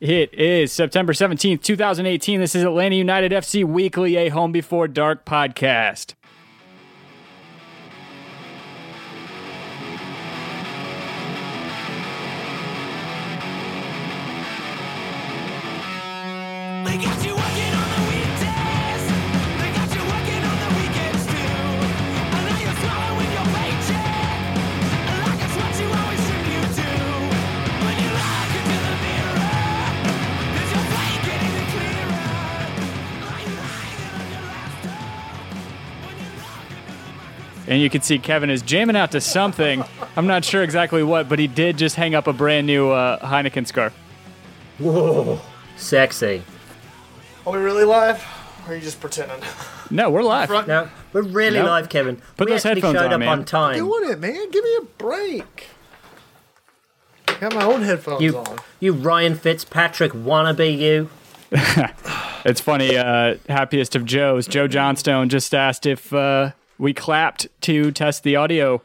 It is September 17th, 2018. This is Atlanta United FC Weekly, a Home Before Dark podcast. And you can see Kevin is jamming out to something. I'm not sure exactly what, but he did just hang up a brand new uh, Heineken scarf. Whoa, sexy. Are we really live? Or are you just pretending? No, we're live. Front- Now we're really No. live, Kevin. Put we those actually headphones showed on, up man. on time. I'm Doing it, man. Give me a break. I got my own headphones You, on. you Ryan Fitzpatrick wannabe, you. It's funny. Uh, happiest of Joes, Joe Johnstone just asked if uh, we clapped to test the audio,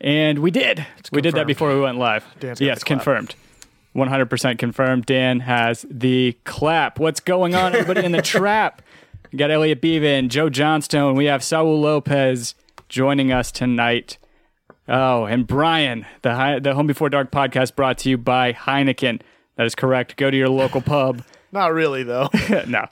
and we did. We did that before we went live. Dan's yes, confirmed. 100% confirmed. Dan has the clap. What's going on, everybody in the trap? We got Elliot Bevan, Joe Johnstone. We have Saul Lopez joining us tonight. Oh, and Brian, the the Home Before Dark podcast brought to you by Heineken. That is correct. Go to your local pub. Not really, though. no,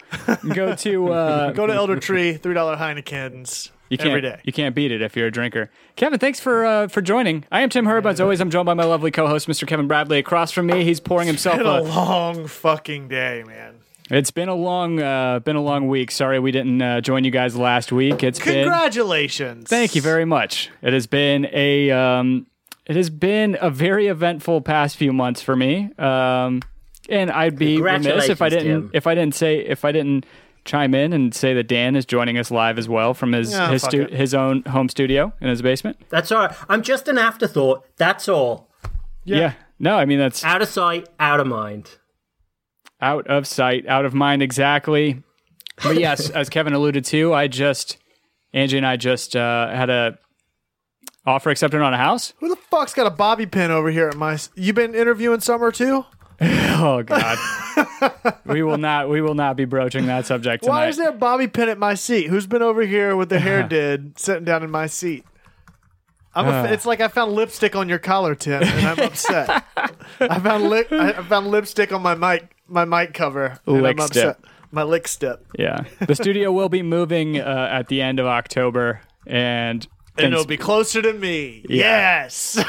go to uh, Go to Elder Tree, $3 Heinekens You can't, every day. You can't beat it if you're a drinker. Kevin, thanks for uh, for joining. I am Tim Herb. As always, I'm joined by my lovely co-host, Mr. Kevin Bradley. Across from me, he's pouring himself Been a a. long fucking day, man. It's been a long, uh, been a long week. Sorry we didn't uh, join you guys last week. It's been. Congratulations. Thank you very much. It has been a. Um, it has been a very eventful past few months for me. Um, and I'd be remiss if I didn't Tim. if I didn't say if I didn't chime in and say that Dan is joining us live as well from his Yeah, his fuck stu- his own home studio in his basement. That's all right. I'm just an afterthought. That's all. Yeah. No, I mean that's Out of sight, out of mind. out of sight, out of mind exactly. But yes, as Kevin alluded to, I just Angie and I just uh, had a offer accepted on a house. Who the fuck's got a bobby pin over here at my. You been interviewing Summer too? Oh God, we will not we will not be broaching that subject tonight. Why is there a bobby pin at my seat? Who's been over here with the hair did sitting down in my seat? I'm Uh. a, it's like I found lipstick on your collar, Tim, and I'm upset. I found li- I found lipstick on my mic my mic cover. And I'm upset. My lick step. Yeah, the studio will be moving uh, at the end of October, and And it'll be closer to me. Yeah. Yes.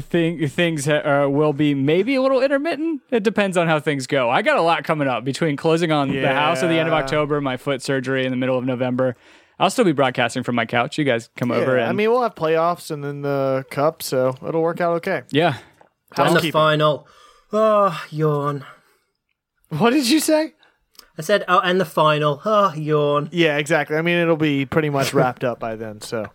Thing, things uh, will be maybe a little intermittent. It depends on how things go. I got a lot coming up between closing on the house at the end of October, my foot surgery in the middle of November. I'll still be broadcasting from my couch. You guys come over. And, I mean, we'll have playoffs and then the cup, so it'll work out okay. yeah. And the Housekeeping. final. Oh, yawn. What did you say? I said, oh, and the final. Oh, yawn. Yeah, exactly. I mean, it'll be pretty much wrapped up by then. So,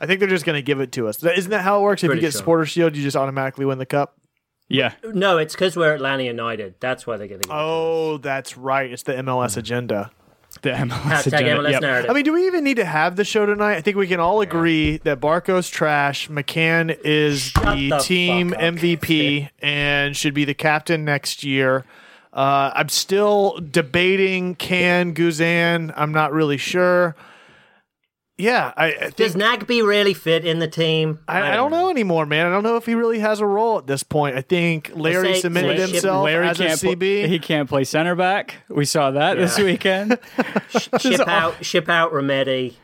I think they're just going to give it to us. Isn't that how it works? If Pretty you get sure. Supporter Shield, you just automatically win the cup. Yeah. No, it's because we're Atlanta United. That's why they're getting it. Oh, that's right. It's the MLS agenda. The MLS Hashtag agenda. MLS Yep. narrative. I mean, do we even need to have the show tonight? I think we can all agree that Barco's trash. McCann is the, the team fuck up. MVP and should be the captain next year. Uh, I'm still debating can Guzan. I'm not really sure. Yeah, I, I think Does Nagbe really fit in the team? I, I don't know anymore, man. I don't know if he really has a role at this point. I think Larry say- submitted say himself Larry as a can't pl- CB. he can't play center back. We saw that this weekend. Ship out, ship out Remedi.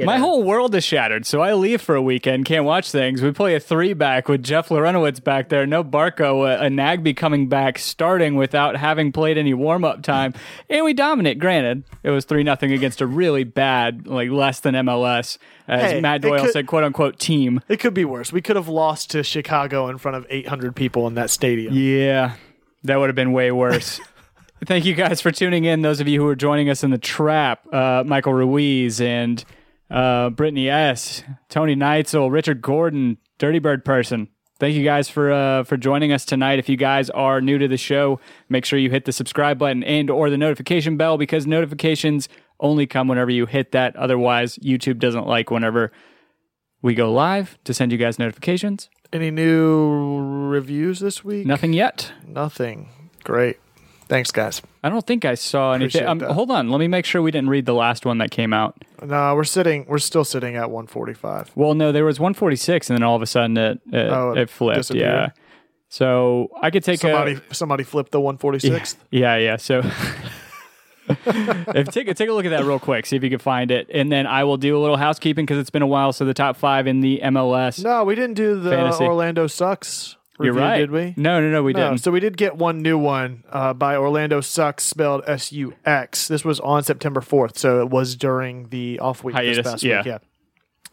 You My know. whole world is shattered, so I leave for a weekend, can't watch things. We play a three back with Jeff Larentowicz back there, no Barco, a, a Nagbe coming back, starting without having played any warm up time, and we dominate. Granted, it was three nothing against a really bad, like less than MLS, as Hey, Matt Doyle could- said, quote unquote team. it could be worse. We could have lost to Chicago in front of 800 people in that stadium. Yeah, that would have been way worse. Thank you guys for tuning in. Those of you who are joining us in the trap, uh, Michael Ruiz and uh, Brittany S, Tony Neitzel, Richard Gordon, Dirty Bird person. Thank you guys for uh, for joining us tonight. If you guys are new to the show, make sure you hit the subscribe button and or the notification bell because notifications only come whenever you hit that. Otherwise, YouTube doesn't like whenever we go live to send you guys notifications. Any new reviews this week? Nothing yet. Nothing. Great. Thanks, guys. I don't think I saw anything. Um, hold on, let me make sure we didn't read the last one that came out. No, we're sitting. We're still sitting at 145. Well, no, there was 146, and then all of a sudden it it, Oh, it it flipped. Yeah. So I could take Somebody, a somebody flipped the 146th. yeah, yeah. So if, take take a look at that real quick, see if you can find it, and then I will do a little housekeeping because it's been a while. So the top five in the MLS. No, we didn't do the Fantasy. Orlando sucks. You're right. Did we? No, no, no, we No, didn't. so we did get one new one uh, by Orlando Sucks, spelled S U X. This was on September 4th, so it was during the off week Hiatus, this past yeah. week. Yeah.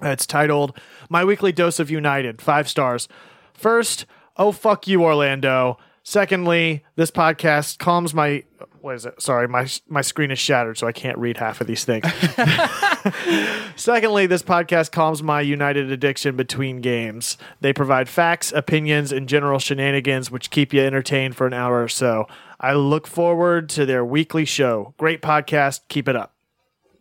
Uh, It's titled My Weekly Dose of United, five stars. First, oh, fuck you, Orlando. Secondly, this podcast calms my. What is it? Sorry, my my screen is shattered, so I can't read half of these things. Secondly, this podcast calms my United addiction between games. They provide facts, opinions, and general shenanigans which keep you entertained for an hour or so. I look forward to their weekly show. Great podcast. Keep it up.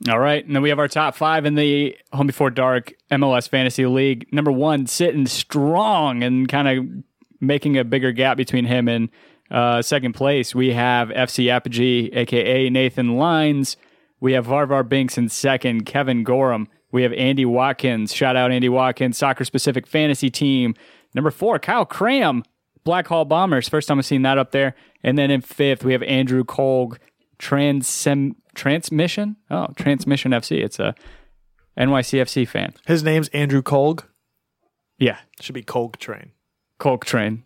All right, and then we have our top five in the Home Before Dark MLS Fantasy League. Number one, sitting strong and kind of making a bigger gap between him and uh, second place. We have FC Apogee, aka Nathan Lines. We have Varvar Binks in second, Kevin Gorham. We have Andy Watkins. Shout out Andy Watkins, soccer specific fantasy team. Number four, Kyle Cram, Black Hall Bombers. First time I've seen that up there. And then in fifth, we have Andrew Kolg, Transem- Transmission. Oh, Transmission FC. It's a NYCFC fan. His name's Andrew Kolg. Yeah, Should be Kolg Train. Kolk Train.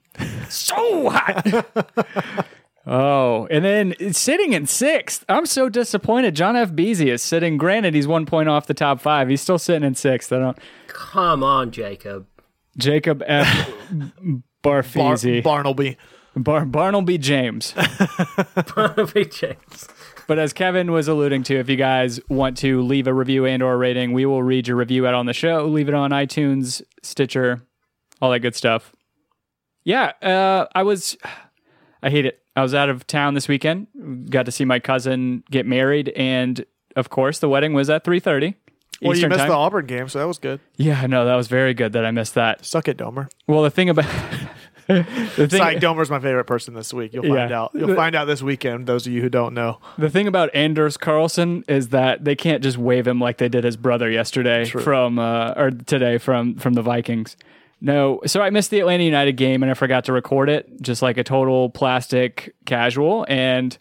So hot. oh, and then sitting in sixth. I'm so disappointed. John F. Beasy is sitting. Granted, he's one point off the top five. He's still sitting in sixth. I don't. Come on, Jacob. Jacob F. Bar- Barfeasy. Barnaby. Bar- Barnaby James. Big James. But as Kevin was alluding to, if you guys want to leave a review and or rating, we will read your review out on the show. Leave it on iTunes, Stitcher, all that good stuff. Yeah, uh, I was. I hate it. I was out of town this weekend. Got to see my cousin get married, and of course, the wedding was at three thirty. Well, you missed time. the Auburn game, so that was good. yeah, no, that was very good that I missed that. Suck it, Domer. Well, the thing about the thing, Psych, Domer's my favorite person this week. You'll find Yeah. out. You'll find out this weekend. Those of you who don't know. The thing about Anders Carlson is that they can't just wave him like they did his brother yesterday from uh, or today from from the Vikings. No, so I missed the Atlanta United game and I forgot to record it, just like a total plastic casual and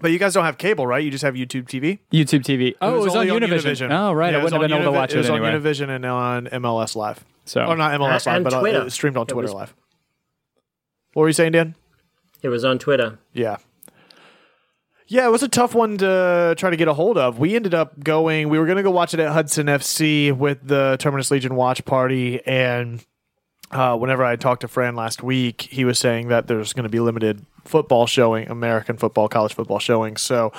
But you guys don't have cable, right? You just have YouTube TV. YouTube TV. Oh, it was, on only Univision. Oh, right. Yeah, I wouldn't have been on able to watch It it, was anyway. on Univision and on MLS Live. So Oh, not MLS And- Live, but and uh, it was streamed on It Twitter was- Live. What were you saying, Dan? It was on Twitter. Yeah. Yeah, it was a tough one to try to get a hold of. We ended up going, we were going to go watch it at Hudson FC with the Terminus Legion watch party. And uh, whenever I talked to Fran last week, he was saying that there's going to be limited football showing, American football, college football showing. So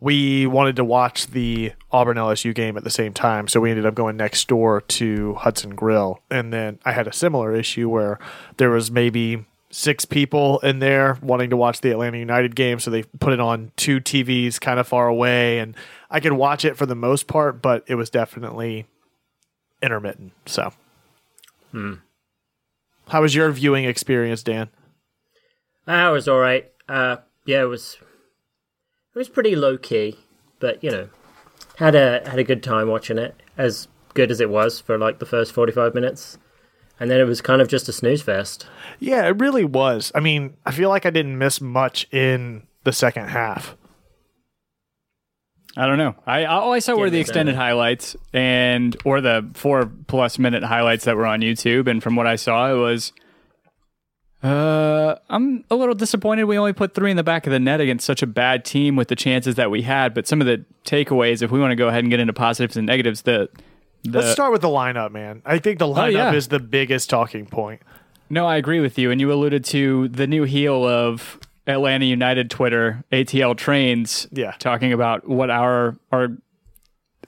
we wanted to watch the Auburn LSU game at the same time. So we ended up going next door to Hudson Grill. And then I had a similar issue where there was maybe six people in there wanting to watch the Atlanta United game. So they put it on two TVs kind of far away. And I could watch it for the most part, but it was definitely intermittent. So. How was your viewing experience, Dan? It was all right. Uh, yeah, it was. It was pretty low key, but you know, had a had a good time watching it. As good as it was for like the first forty five minutes, and then it was kind of just a snooze fest. Yeah, it really was. I mean, I feel like I didn't miss much in the second half. I don't know. I all I saw were the extended too. highlights and or the four plus minute highlights that were on YouTube. And from what I saw, it was. Uh, I'm a little disappointed we only put three in the back of the net against such a bad team with the chances that we had. But some of the takeaways, if we want to go ahead and get into positives and negatives, the, the Let's start with the lineup, man. I think the oh, lineup Oh, yeah. is the biggest talking point. No, I agree with you. And you alluded to the new heel of Atlanta United Twitter, ATL Trains, Yeah. talking about what our our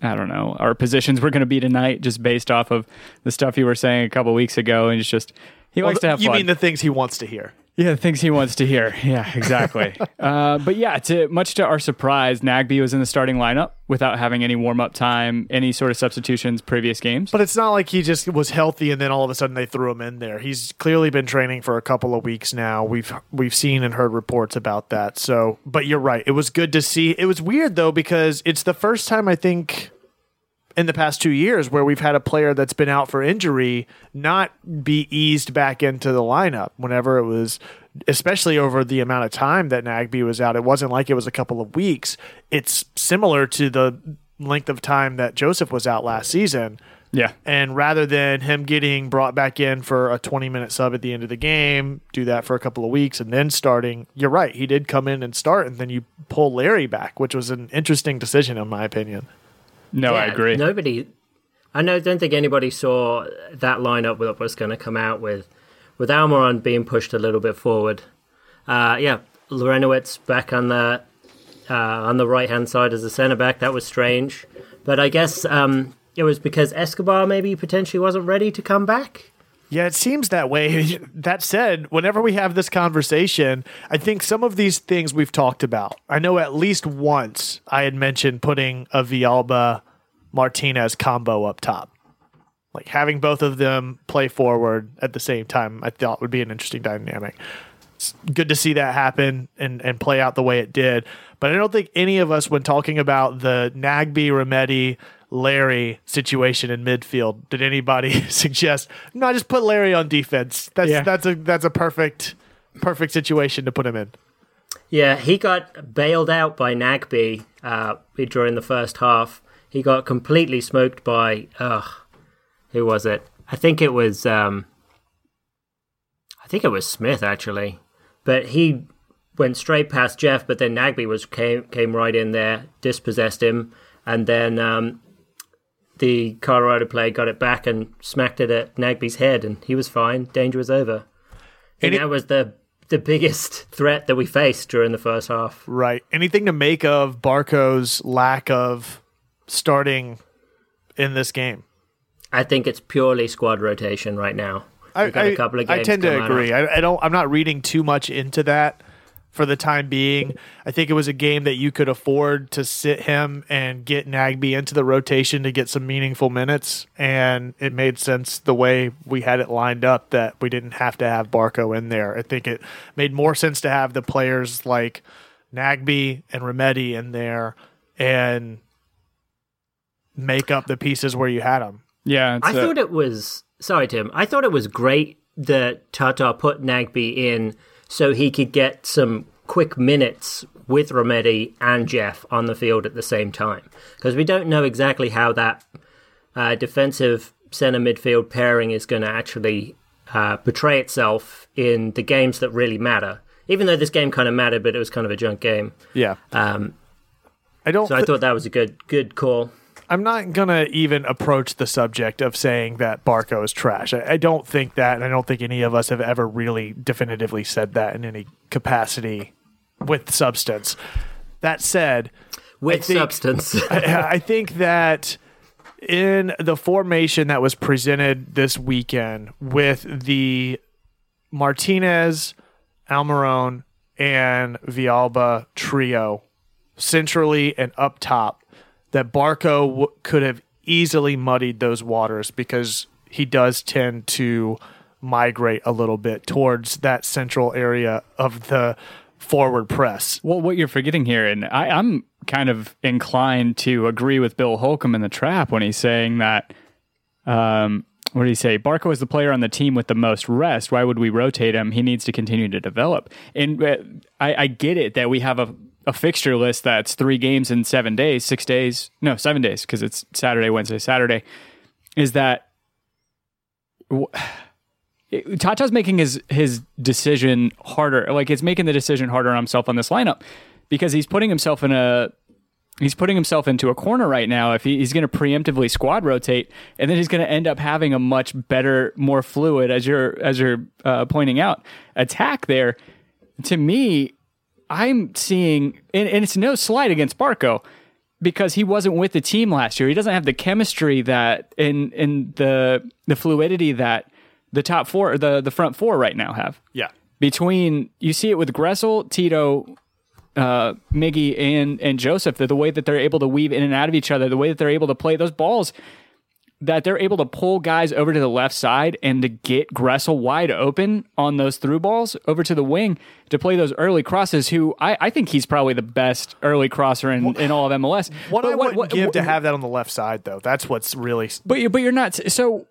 I don't know our positions were going to be tonight, just based off of the stuff you were saying a couple weeks ago, and it's just he likes to have you fun. mean the things he wants to hear? Yeah, the things he wants to hear. Yeah, exactly. uh, but yeah, to much to our surprise, Nagbe was in the starting lineup without having any warm up time, any sort of substitutions previous games. But it's not like he just was healthy and then all of a sudden they threw him in there. He's clearly been training for a couple of weeks now. We've we've seen and heard reports about that. So, but you're right. It was good to see. It was weird though because it's the first time I think in the past 2 years where we've had a player that's been out for injury not be eased back into the lineup whenever it was especially over the amount of time that Nagbe was out. It wasn't like it was a couple of weeks. It's similar to the length of time that Joseph was out last season. yeah, And rather than him getting brought back in for a 20 minute sub at the end of the game, do that for a couple of weeks and then starting, you're right. He did come in and start, and then you pull Larry back, which was an interesting decision, in my opinion. No, I agree. Nobody, I know, don't think anybody saw that lineup that was going to come out with, with Almiron being pushed a little bit forward. Uh, yeah, Larentowicz back on the uh, on the right hand side as a centre back. That was strange, but I guess um, it was because Escobar maybe potentially wasn't ready to come back. Yeah, it seems that way. That said, whenever we have this conversation, I think some of these things we've talked about. I know at least once I had mentioned putting a Villalba Martinez combo up top. Like having both of them play forward at the same time, I thought would be an interesting dynamic. It's good to see that happen and, and play out the way it did. But I don't think any of us, when talking about the Nagbe, Remedi, Larry situation in midfield, did anybody suggest no, just put Larry on defense. That's Yeah. that's a that's a perfect perfect situation to put him in. Yeah, he got bailed out by Nagbe uh, during the first half. He got completely smoked by, ugh, who was it? I think it was, um, I think it was Smith actually, but he went straight past Jeff. But then Nagbe was came came right in there, dispossessed him, and then um, the Colorado player got it back and smacked it at Nagbe's head, and he was fine. Danger was over. And Any- that was the the biggest threat that we faced during the first half. Right. Anything to make of Barco's lack of starting in this game? I think it's purely squad rotation right now. I, I, a couple of I tend to agree. I, I don't. I'm not reading too much into that for the time being. I think it was a game that you could afford to sit him and get Nagbe into the rotation to get some meaningful minutes, and it made sense the way we had it lined up that we didn't have to have Barco in there. I think it made more sense to have the players like Nagbe and Remedi in there and make up the pieces where you had them. yeah, it's I a- thought it was sorry, Tim. I thought it was great that Tata put Nagbe in so he could get some quick minutes with Remedi and Jeff on the field at the same time because we don't know exactly how that uh, defensive center midfield pairing is going to actually uh, portray itself in the games that really matter. Even though this game kind of mattered, but it was kind of a junk game. Yeah. Um, I don't. so I thought that was a good good call. I'm not gonna even approach the subject of saying that Barco is trash. I, I don't think that, and I don't think any of us have ever really definitively said that in any capacity with substance. That said, With think- substance. I, I think that in the formation that was presented this weekend with the Martinez, Almiron, and Villalba trio centrally and up top, that Barco w- could have easily muddied those waters because he does tend to migrate a little bit towards that central area of the forward press. Well, what you're forgetting here, and I, I'm kind of inclined to agree with Bill Holcomb in the trap when he's saying that. Um, what did he say? Barco is the player on the team with the most rest. Why would we rotate him? He needs to continue to develop. And uh, I, I get it that we have a, a fixture list that's three games in seven days, six days, no, seven days, because it's Saturday, Wednesday, Saturday. Is that it- Tata's making his his decision harder. Like it's making the decision harder on himself on this lineup because he's putting himself in a he's putting himself into a corner right now. If he, he's going to preemptively squad rotate, and then he's going to end up having a much better, more fluid, as you're as you're uh, pointing out, attack there. To me, I'm seeing, and, and it's no slight against Barco because he wasn't with the team last year. He doesn't have the chemistry that in in the the fluidity that the top four, the the front four right now have. Yeah. between you see it with Gressel, Tito, uh, Miggy, and and Joseph. The, the way that they're able to weave in and out of each other, the way that they're able to play those balls, that they're able to pull guys over to the left side and to get Gressel wide open on those through balls over to the wing to play those early crosses. Who I, I think he's probably the best early crosser in, in all of MLS. What But I wouldn't give to have that on the left side, though, that's what's really. But you but you're not so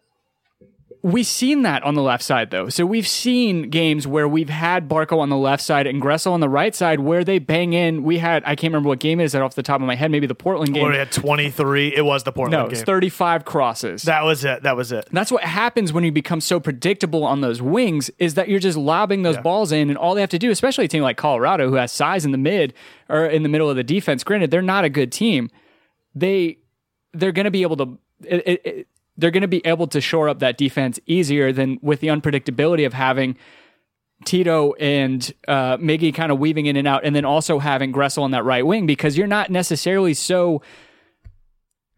we've seen that on the left side though. So we've seen games where we've had Barco on the left side and Gressel on the right side where they bang in. We had I can't remember what game it is that off the top of my head, maybe the Portland game. Where we had 23. It was the Portland no, game. it's 35 crosses. that was it. That was it. That's what happens when you become so predictable on those wings is that you're just lobbing those balls in and all they have to do, especially a team like Colorado who has size in the mid or in the middle of the defense. Granted, they're not a good team. They they're going to be able to it, it- they're going to be able to shore up that defense easier than with the unpredictability of having Tito and uh, Miggy kind of weaving in and out, and then also having Gressel on that right wing because you're not necessarily so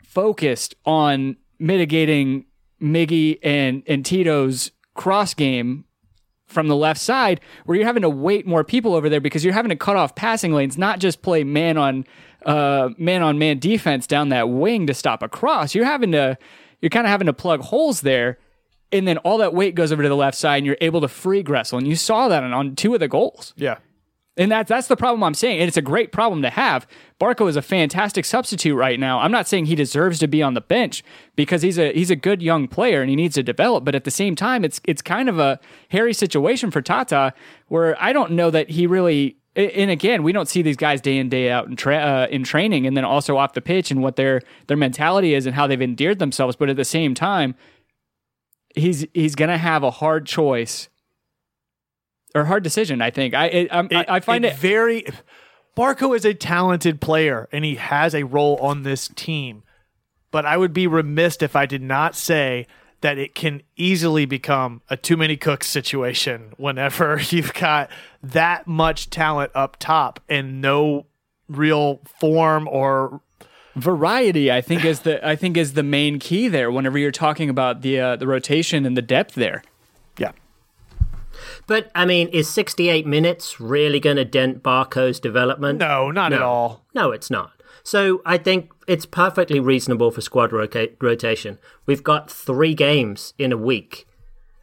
focused on mitigating Miggy and and Tito's cross game from the left side, where you're having to wait more people over there because you're having to cut off passing lanes, not just play man on uh, man on man defense down that wing to stop a cross. You're having to you're kind of having to plug holes there. And then all that weight goes over to the left side, and you're able to free Gressel. And you saw that on, on two of the goals. Yeah. And that's that's the problem I'm saying. And it's a great problem to have. Barco is a fantastic substitute right now. I'm not saying he deserves to be on the bench because he's a he's a good young player and he needs to develop. But at the same time, it's it's kind of a hairy situation for Tata where I don't know that he really. And again, we don't see these guys day in day out in, tra- uh, in training, and then also off the pitch and what their their mentality is and how they've endeared themselves. But at the same time, he's he's gonna have a hard choice or hard decision. I think I it, I'm- I, I find it, very. Barco is a talented player and he has a role on this team. But I would be remiss if I did not say that it can easily become a too many cooks situation whenever you've got that much talent up top and no real form or variety. I think is the I think is the main key there. Whenever you're talking about the uh, the rotation and the depth there. yeah. But I mean, is 68 minutes really going to dent Barco's development? No, not at all. No, it's not. So I think it's perfectly reasonable for squad roca- rotation. We've got three games in a week.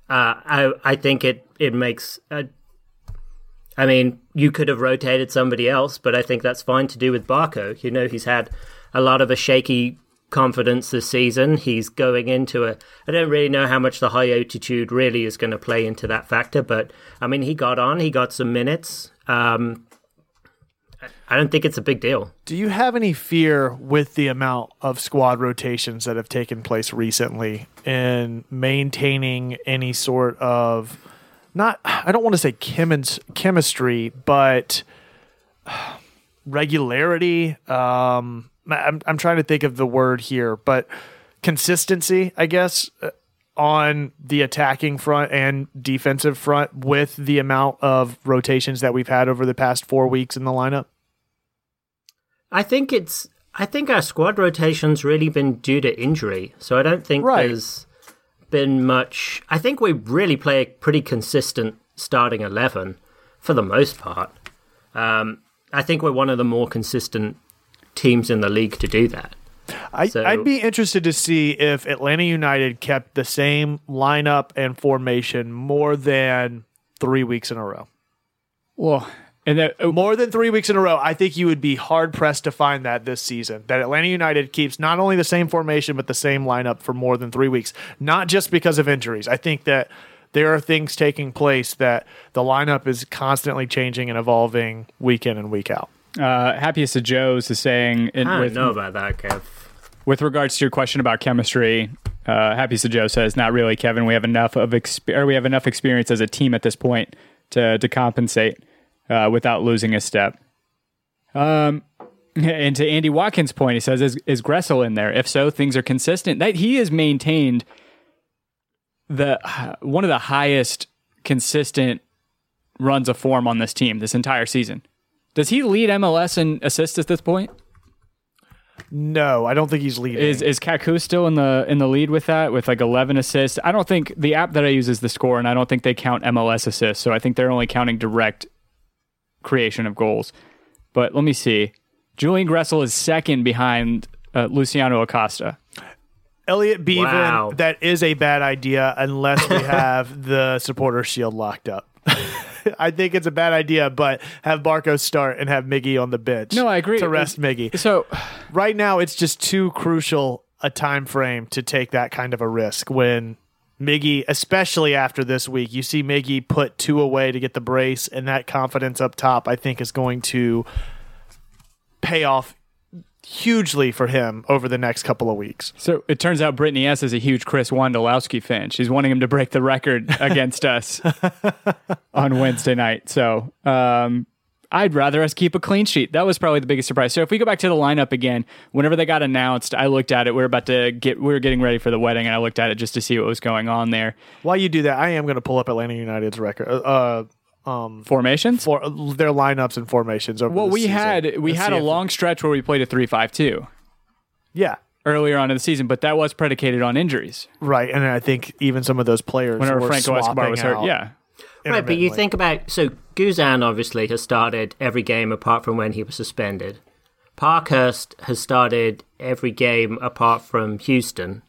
Uh, I I think it it makes. A, I mean, you could have rotated somebody else, but I think that's fine to do with Barco. You know, he's had a lot of a shaky confidence this season. He's going into a. I don't really know how much the high altitude really is going to play into that factor, but I mean, he got on. He got some minutes. Um, I don't think it's a big deal. Do you have any fear with the amount of squad rotations that have taken place recently in maintaining any sort of not I don't want to say chemis- chemistry, but regularity. Um, I'm I'm trying to think of the word here, but consistency, I guess, uh, on the attacking front and defensive front with the amount of rotations that we've had over the past four weeks in the lineup. I think it's. I think our squad rotation's really been due to injury, so I don't think Right. there's been much. I think we really play a pretty consistent starting eleven for the most part. Um, I think we're one of the more consistent teams in the league to do that. I, So- I'd be interested to see if Atlanta United kept the same lineup and formation more than three weeks in a row. Well, and that, uh, More than three weeks in a row, I think you would be hard pressed to find that this season. That Atlanta United keeps not only the same formation, but the same lineup for more than three weeks. Not just because of injuries. I think that there are things taking place that the lineup is constantly changing and evolving week in and week out. uh, happiest of Joe's is saying in, I don't with know about that, Kev. with regards to your question about chemistry. Uh, happiest of Joe says, "Not really, Kevin. We have enough of exp- or we have enough experience as a team at this point to to compensate uh, without losing a step." Um, and to Andy Watkins' point, he says, "Is, is Gressel in there? If so, things are consistent. That he has maintained the one of the highest consistent runs of form on this team this entire season. Does he lead MLS in assists at this point? No, I don't think he's leading. Is is Kaku still in the in the lead with that with like 11 assists? I don't think the app that I use is the score, and I don't think they count MLS assists. So I think they're only counting direct creation of goals. But let me see. Julian Gressel is second behind uh, Luciano Acosta. Elliot Beaven, Wow. that is a bad idea unless we have the supporter shield locked up. I think it's a bad idea, but have Barco start and have Miggy on the bench. No, I agree. To rest Miggy. So Right now, it's just too crucial a time frame to take that kind of a risk when Miggy, especially after this week, you see Miggy put two away to get the brace, and that confidence up top, I think, is going to pay off hugely for him over the next couple of weeks. So it turns out Brittany S is a huge Chris Wondolowski fan. She's wanting him to break the record against us on Wednesday night. So um, I'd rather us keep a clean sheet. That was probably the biggest surprise. So if we go back to the lineup again, whenever they got announced, I looked at it. We are about to get, we were getting ready for the wedding, and I looked at it just to see what was going on there. While you do that, I am going to pull up Atlanta United's record, uh, um, Formations. for their lineups and formations over. Well, we season. had we Let's had a long stretch where we played a three-five-two yeah, earlier on in the season, but that was predicated on injuries. right, and I think even some of those players Whenever Franco Escobar was hurt, out yeah. Right, but you think about so Guzan obviously has started every game apart from when he was suspended. Parkhurst has started every game apart from Houston.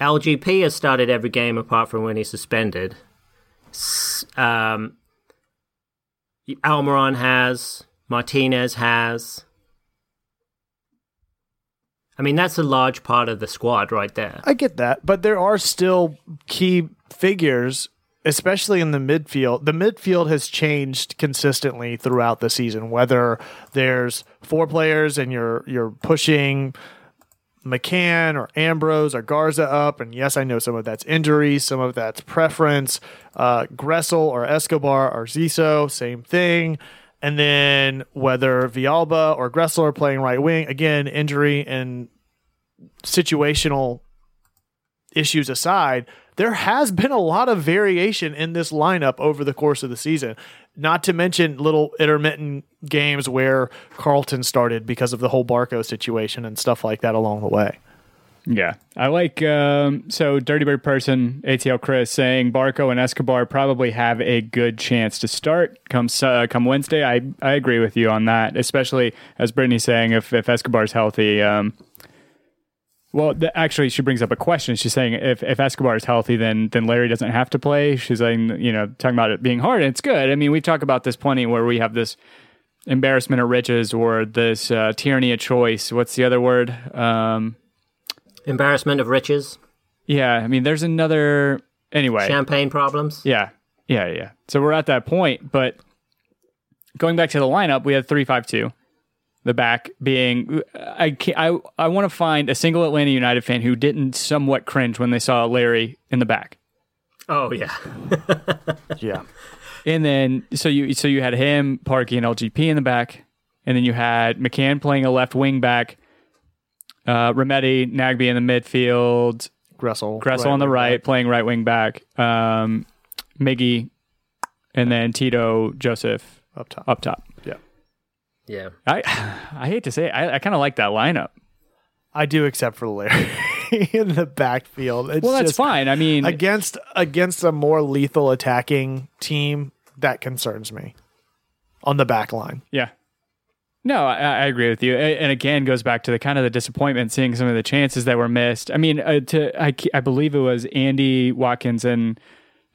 LGP has started every game apart from when he's suspended. Um, Almiron has, Martinez has. I mean, that's a large part of the squad right there. I get that, but there are still key figures, especially in the midfield. The midfield has changed consistently throughout the season. Whether there's four players and you're you're pushing McCann or Ambrose or Garza up, and yes, I know some of that's injury, some of that's preference. Uh, Gressel or Escobar or Zizzo, same thing. And then whether Villalba or Gressel are playing right wing, again, injury and situational issues aside, there has been a lot of variation in this lineup over the course of the season. Not to mention little intermittent games where Carleton started because of the whole Barco situation and stuff like that along the way. Yeah, I like um, so Dirty Bird person ATL Chris saying Barco and Escobar probably have a good chance to start come uh, come Wednesday. I I agree with you on that, especially as Brittany's saying if if Escobar's healthy. Um, well, actually, she brings up a question. She's saying if if Escobar is healthy, then then Larry doesn't have to play. She's saying you know talking about it being hard. And it's good. I mean, we talk about this plenty where we have this embarrassment of riches or this uh, tyranny of choice. What's the other word? Um, Embarrassment of riches, yeah, I mean, there's another. Anyway, champagne problems. yeah, yeah, yeah. So we're at that point, but going back to the lineup, we had three five two. The back being, I can't, I I want to find a single Atlanta United fan who didn't somewhat cringe when they saw Larry in the back. Oh yeah. Yeah. And then so you so you had him, Parky, and LGP in the back, and then you had McCann playing a left wing back, uh, Remedi, Nagbe in the midfield, Gressel. Gressel on the wing right, back. playing right wing back. Um, Miggy, and then Tito Joseph Up top. up top. Yeah. Yeah. I I hate to say it, I, I kind of like that lineup. I do, except for Larry in the backfield. It's Well, that's just- fine. I mean, Against against a more lethal attacking team, that concerns me. On the back line. yeah. No, I, I agree with you. And again, goes back to the kind of the disappointment seeing some of the chances that were missed. I mean, uh, to I, I believe it was Andy Watkins and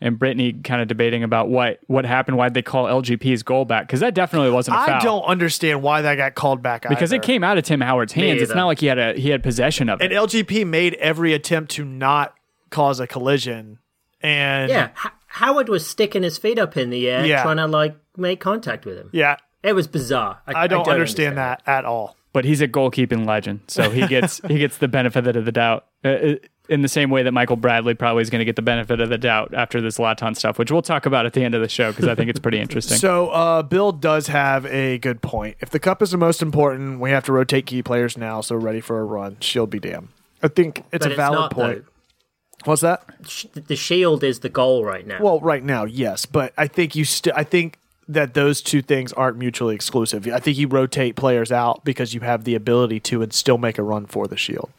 and Brittany kind of debating about what what happened, why they call LGP's goal back because that definitely wasn't a foul. I don't understand why that got called back because it came out of Tim Howard's hands. It's not like he had a he had possession of it. and LGP made every attempt to not cause a collision. And Yeah. H- Howard was sticking his feet up in the air, Yeah. trying to like make contact with him. yeah, It was bizarre. I don't, understand, that at all. But he's a goalkeeping legend, so he gets he gets the benefit of the doubt. Uh, uh, in the same way that Michael Bradley probably is going to get the benefit of the doubt after this Laton stuff, which we'll talk about at the end of the show because I think it's pretty interesting. So uh, Bill does have a good point. If the cup is the most important, we have to rotate key players now, so ready for a run. Shield be damned. I think it's But a it's valid not, point. though. What's that? The shield is the goal right now. Well, right now, yes, but I think you still. I think that those two things aren't mutually exclusive. I think you rotate players out because you have the ability to and still make a run for the shield.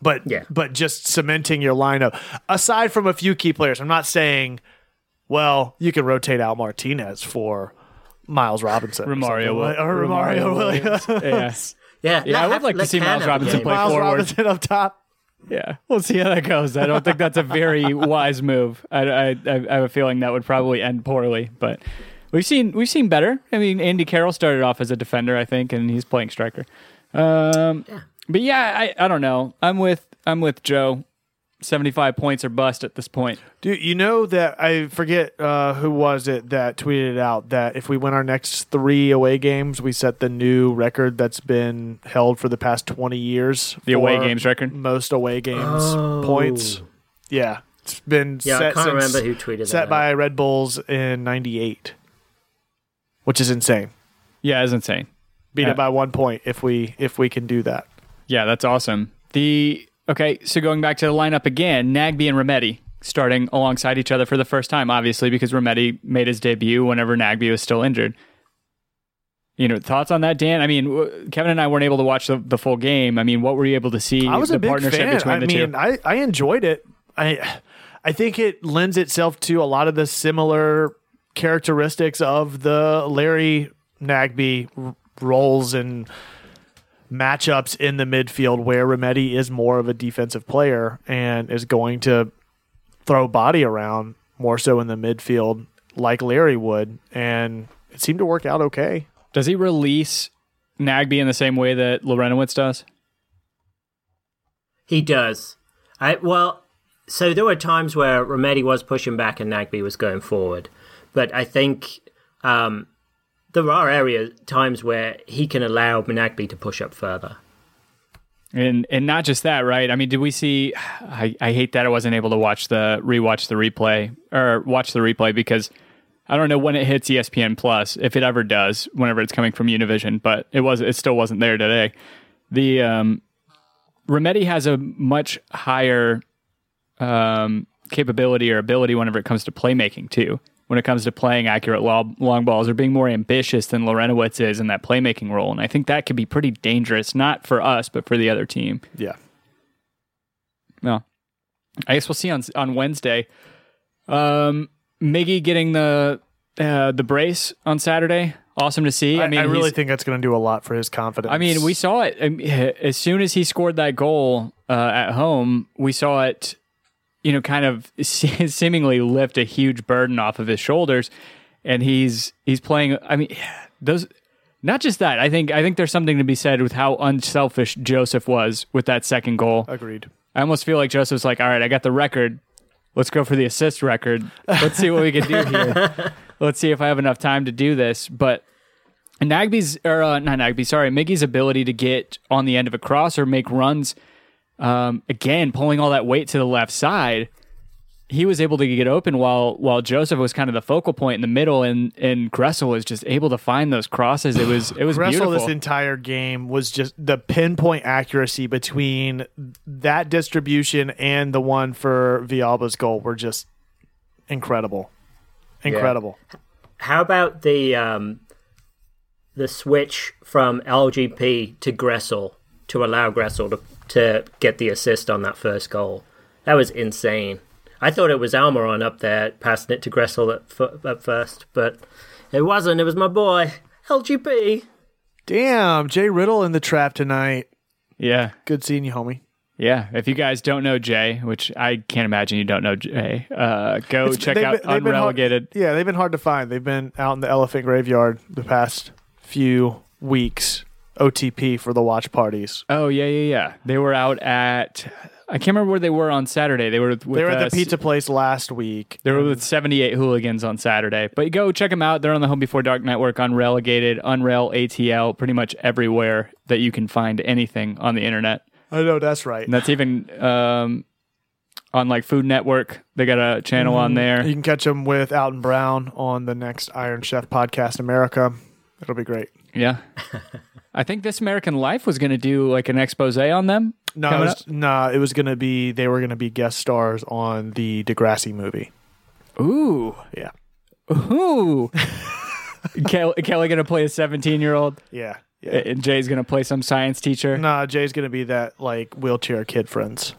But Yeah. but just cementing your lineup aside from a few key players. I'm not saying well, you can rotate out Martinez for Miles Robinson. or Romario, something Will- like- or Romario Williams. Williams. Yeah, Yeah, I would have- like to see Miles Robinson game. play Miles forward. Robinson up top. Yeah, we'll see how that goes. I don't think that's a very wise move. I, I, I have a feeling that would probably end poorly, but we've seen we've seen better. I mean, Andy Carroll started off as a defender, I think, and he's playing striker. Um, But yeah, I, I don't know. I'm with I'm with Joe. Seventy five points or bust at this point. Dude, you know that I forget uh, who was it that tweeted out that if we win our next three away games, we set the new record that's been held for the past twenty years. The away games record? most away games Oh. points. Yeah, it's been Yeah, I can't since- remember who tweeted set that. by Red Bulls in '98, which is insane. Yeah, it's insane. Beat Yeah. it by one point if we if we can do that. Yeah, that's awesome. The okay, so going back to the lineup again, Nagbe and Remedi starting alongside each other for the first time, obviously because Remedi made his debut whenever Nagbe was still injured. You know, thoughts on that, Dan? I mean, Kevin and I weren't able to watch the, the full game. I mean, what were you able to see? I was the a big partnership fan. between I the mean, two. I, I enjoyed it. I I think it lends itself to a lot of the similar characteristics of the Larry Nagbe r- roles and matchups in the midfield, where Remedi is more of a defensive player and is going to throw body around more so in the midfield, like Larry would, and it seemed to work out okay. Does he release Nagbe in the same way that Larentowicz does? He does. I well, so there were times where Remedi was pushing back and Nagbe was going forward, but I think um, there are areas times where he can allow Nagbe to push up further. And and not just that, right? I mean, did we see? I, I hate that I wasn't able to watch the rewatch the replay or watch the replay because I don't know when it hits ESPN Plus if it ever does. Whenever it's coming from Univision, but it was it still wasn't there today. The um, Remedi has a much higher um, capability or ability whenever it comes to playmaking too. When it comes to playing accurate long, long balls or being more ambitious than Larentowicz is in that playmaking role, and I think that could be pretty dangerous, not for us but for the other team. Yeah. No, I guess we'll see on on Wednesday. Um, Miggy getting the uh, the brace on Saturday. Awesome to see. I, I mean, I really think that's going to do a lot for his confidence. I mean, we saw it I mean, as soon as he scored that goal uh, at home. We saw it, you know, kind of seemingly lift a huge burden off of his shoulders, and he's he's playing. I mean, those. Not just that. I think I think there's something to be said with how unselfish Joseph was with that second goal. agreed. I almost feel like Joseph's like, all right, I got the record. Let's go for the assist record. Let's see what we can do here. Let's see if I have enough time to do this. But Nagbe's, or uh, not Nagbe, sorry, Miggy's ability to get on the end of a cross or make runs, um, again, pulling all that weight to the left side, he was able to get open while while Joseph was kind of the focal point in the middle, and and Gressel was just able to find those crosses. It was it was Russell beautiful. this entire game was just the pinpoint accuracy between that distribution and the one for Villalba's goal were just incredible. Incredible. How about the um, the switch from LGP to Gressel to allow Gressel to to get the assist on that first goal? That was insane. I thought it was Almiron up there passing it to Gressel at, f- at first, but it wasn't. It was my boy LGP. Damn, Jay Riddle in the trap tonight. yeah, Good seeing you, homie. Yeah, if you guys don't know Jay, which I can't imagine you don't know Jay, uh, go It's- check out been- they've hard- Unrelegated. yeah, they've been hard to find. They've been out in the elephant graveyard the past few weeks. OTP for the watch parties. Oh yeah, yeah, yeah. They were out at I can't remember where they were on Saturday. They were with, They were uh, at the pizza place last week. They were with 78 hooligans on Saturday. But go check them out. They're on the Home Before Dark Network, Unrelegated, Unrail, ATL, pretty much everywhere that you can find anything on the internet. I know that's right. And that's even um, on like Food Network. They got a channel on there. You can catch them with Alton Brown on the next Iron Chef podcast, America. It'll be great. Yeah. I think This American Life was going to do like an expose on them. No, it was, nah, it was gonna be they were gonna be guest stars on the Degrassi movie. Ooh. Yeah, Ooh. Kel- Kelly gonna play a 17 year old, Yeah. Yeah. and Jay's gonna play some science teacher. Nah, Jay's gonna be that like wheelchair kid friends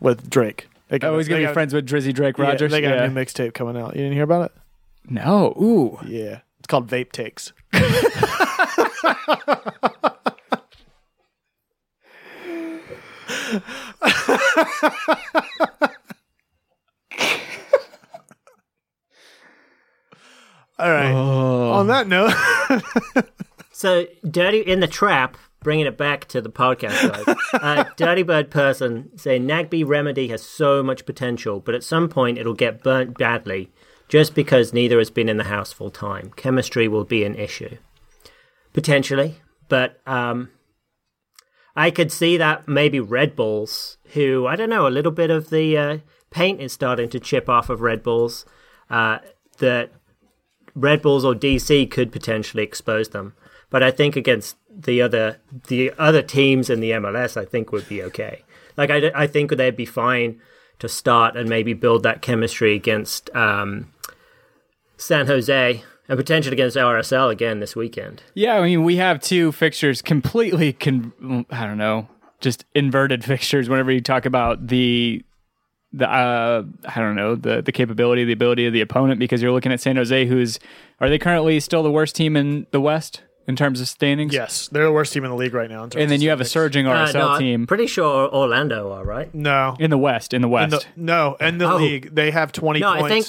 with Drake. Got- Oh, he's gonna be got- friends with Drizzy Drake yeah, Rogers. they got Yeah. a new mixtape coming out. You didn't hear about it? no, ooh, Yeah. It's called Vape Takes. All right. Oh. On that note, So, Dirty in the Trap, bringing it back to the podcast, guys. uh, Dirty Bird person saying Nagbe Remedi has so much potential, but at some point it'll get burnt badly just because neither has been in the house full time. Chemistry will be an issue. Potentially, but um, I could see that maybe Red Bulls, who, I don't know, a little bit of the uh, paint is starting to chip off of Red Bulls, uh, that Red Bulls or DC could potentially expose them. But I think against the other the other teams in the MLS, I think would be okay. Like I, I think they'd be fine to start and maybe build that chemistry against um, San Jose and potentially against RSL again this weekend. Yeah, I mean, we have two fixtures completely, con- I don't know, just inverted fixtures. Whenever you talk about the, the uh, I don't know, the the capability, the ability of the opponent, because you're looking at San Jose, who's are they currently still the worst team in the West in terms of standings? yes, they're the worst team in the league right now. in terms And then of you have a standings. surging Uh, RSL no, I'm team pretty sure Orlando are right. No, in the West. In the in West. the, no, in the Oh. league they have twenty No, I think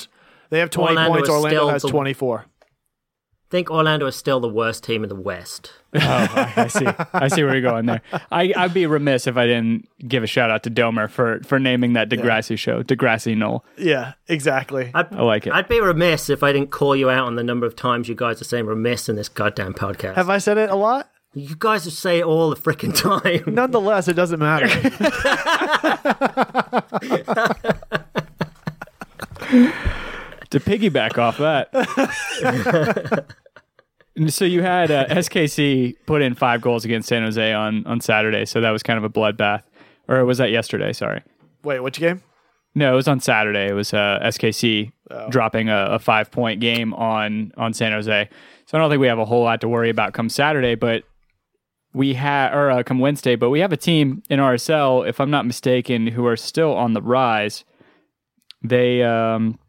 they have twenty Orlando points. Orlando has the- twenty four. I think Orlando is still the worst team in the West. Oh, I, I see. I see where you're going there. I, I'd be remiss if I didn't give a shout out to Domer for for naming that Degrassi show, Degrassi Knoll. Yeah, exactly. I'd, I like it. I'd be remiss if I didn't call you out on the number of times you guys are saying remiss in this goddamn podcast. have I said it a lot? you guys just say it all the freaking time. Nonetheless, it doesn't matter. to piggyback off that. And so you had uh, SKC put in five goals against San Jose on on Saturday, so that was kind of a bloodbath. Or was that yesterday? Sorry. Wait, which game? No, it was on Saturday. It was uh, SKC dropping a, a five point game on on San Jose. So I don't think we have a whole lot to worry about come Saturday, but we have or uh, come Wednesday. But we have a team in RSL, if I'm not mistaken, who are still on the rise. They, um,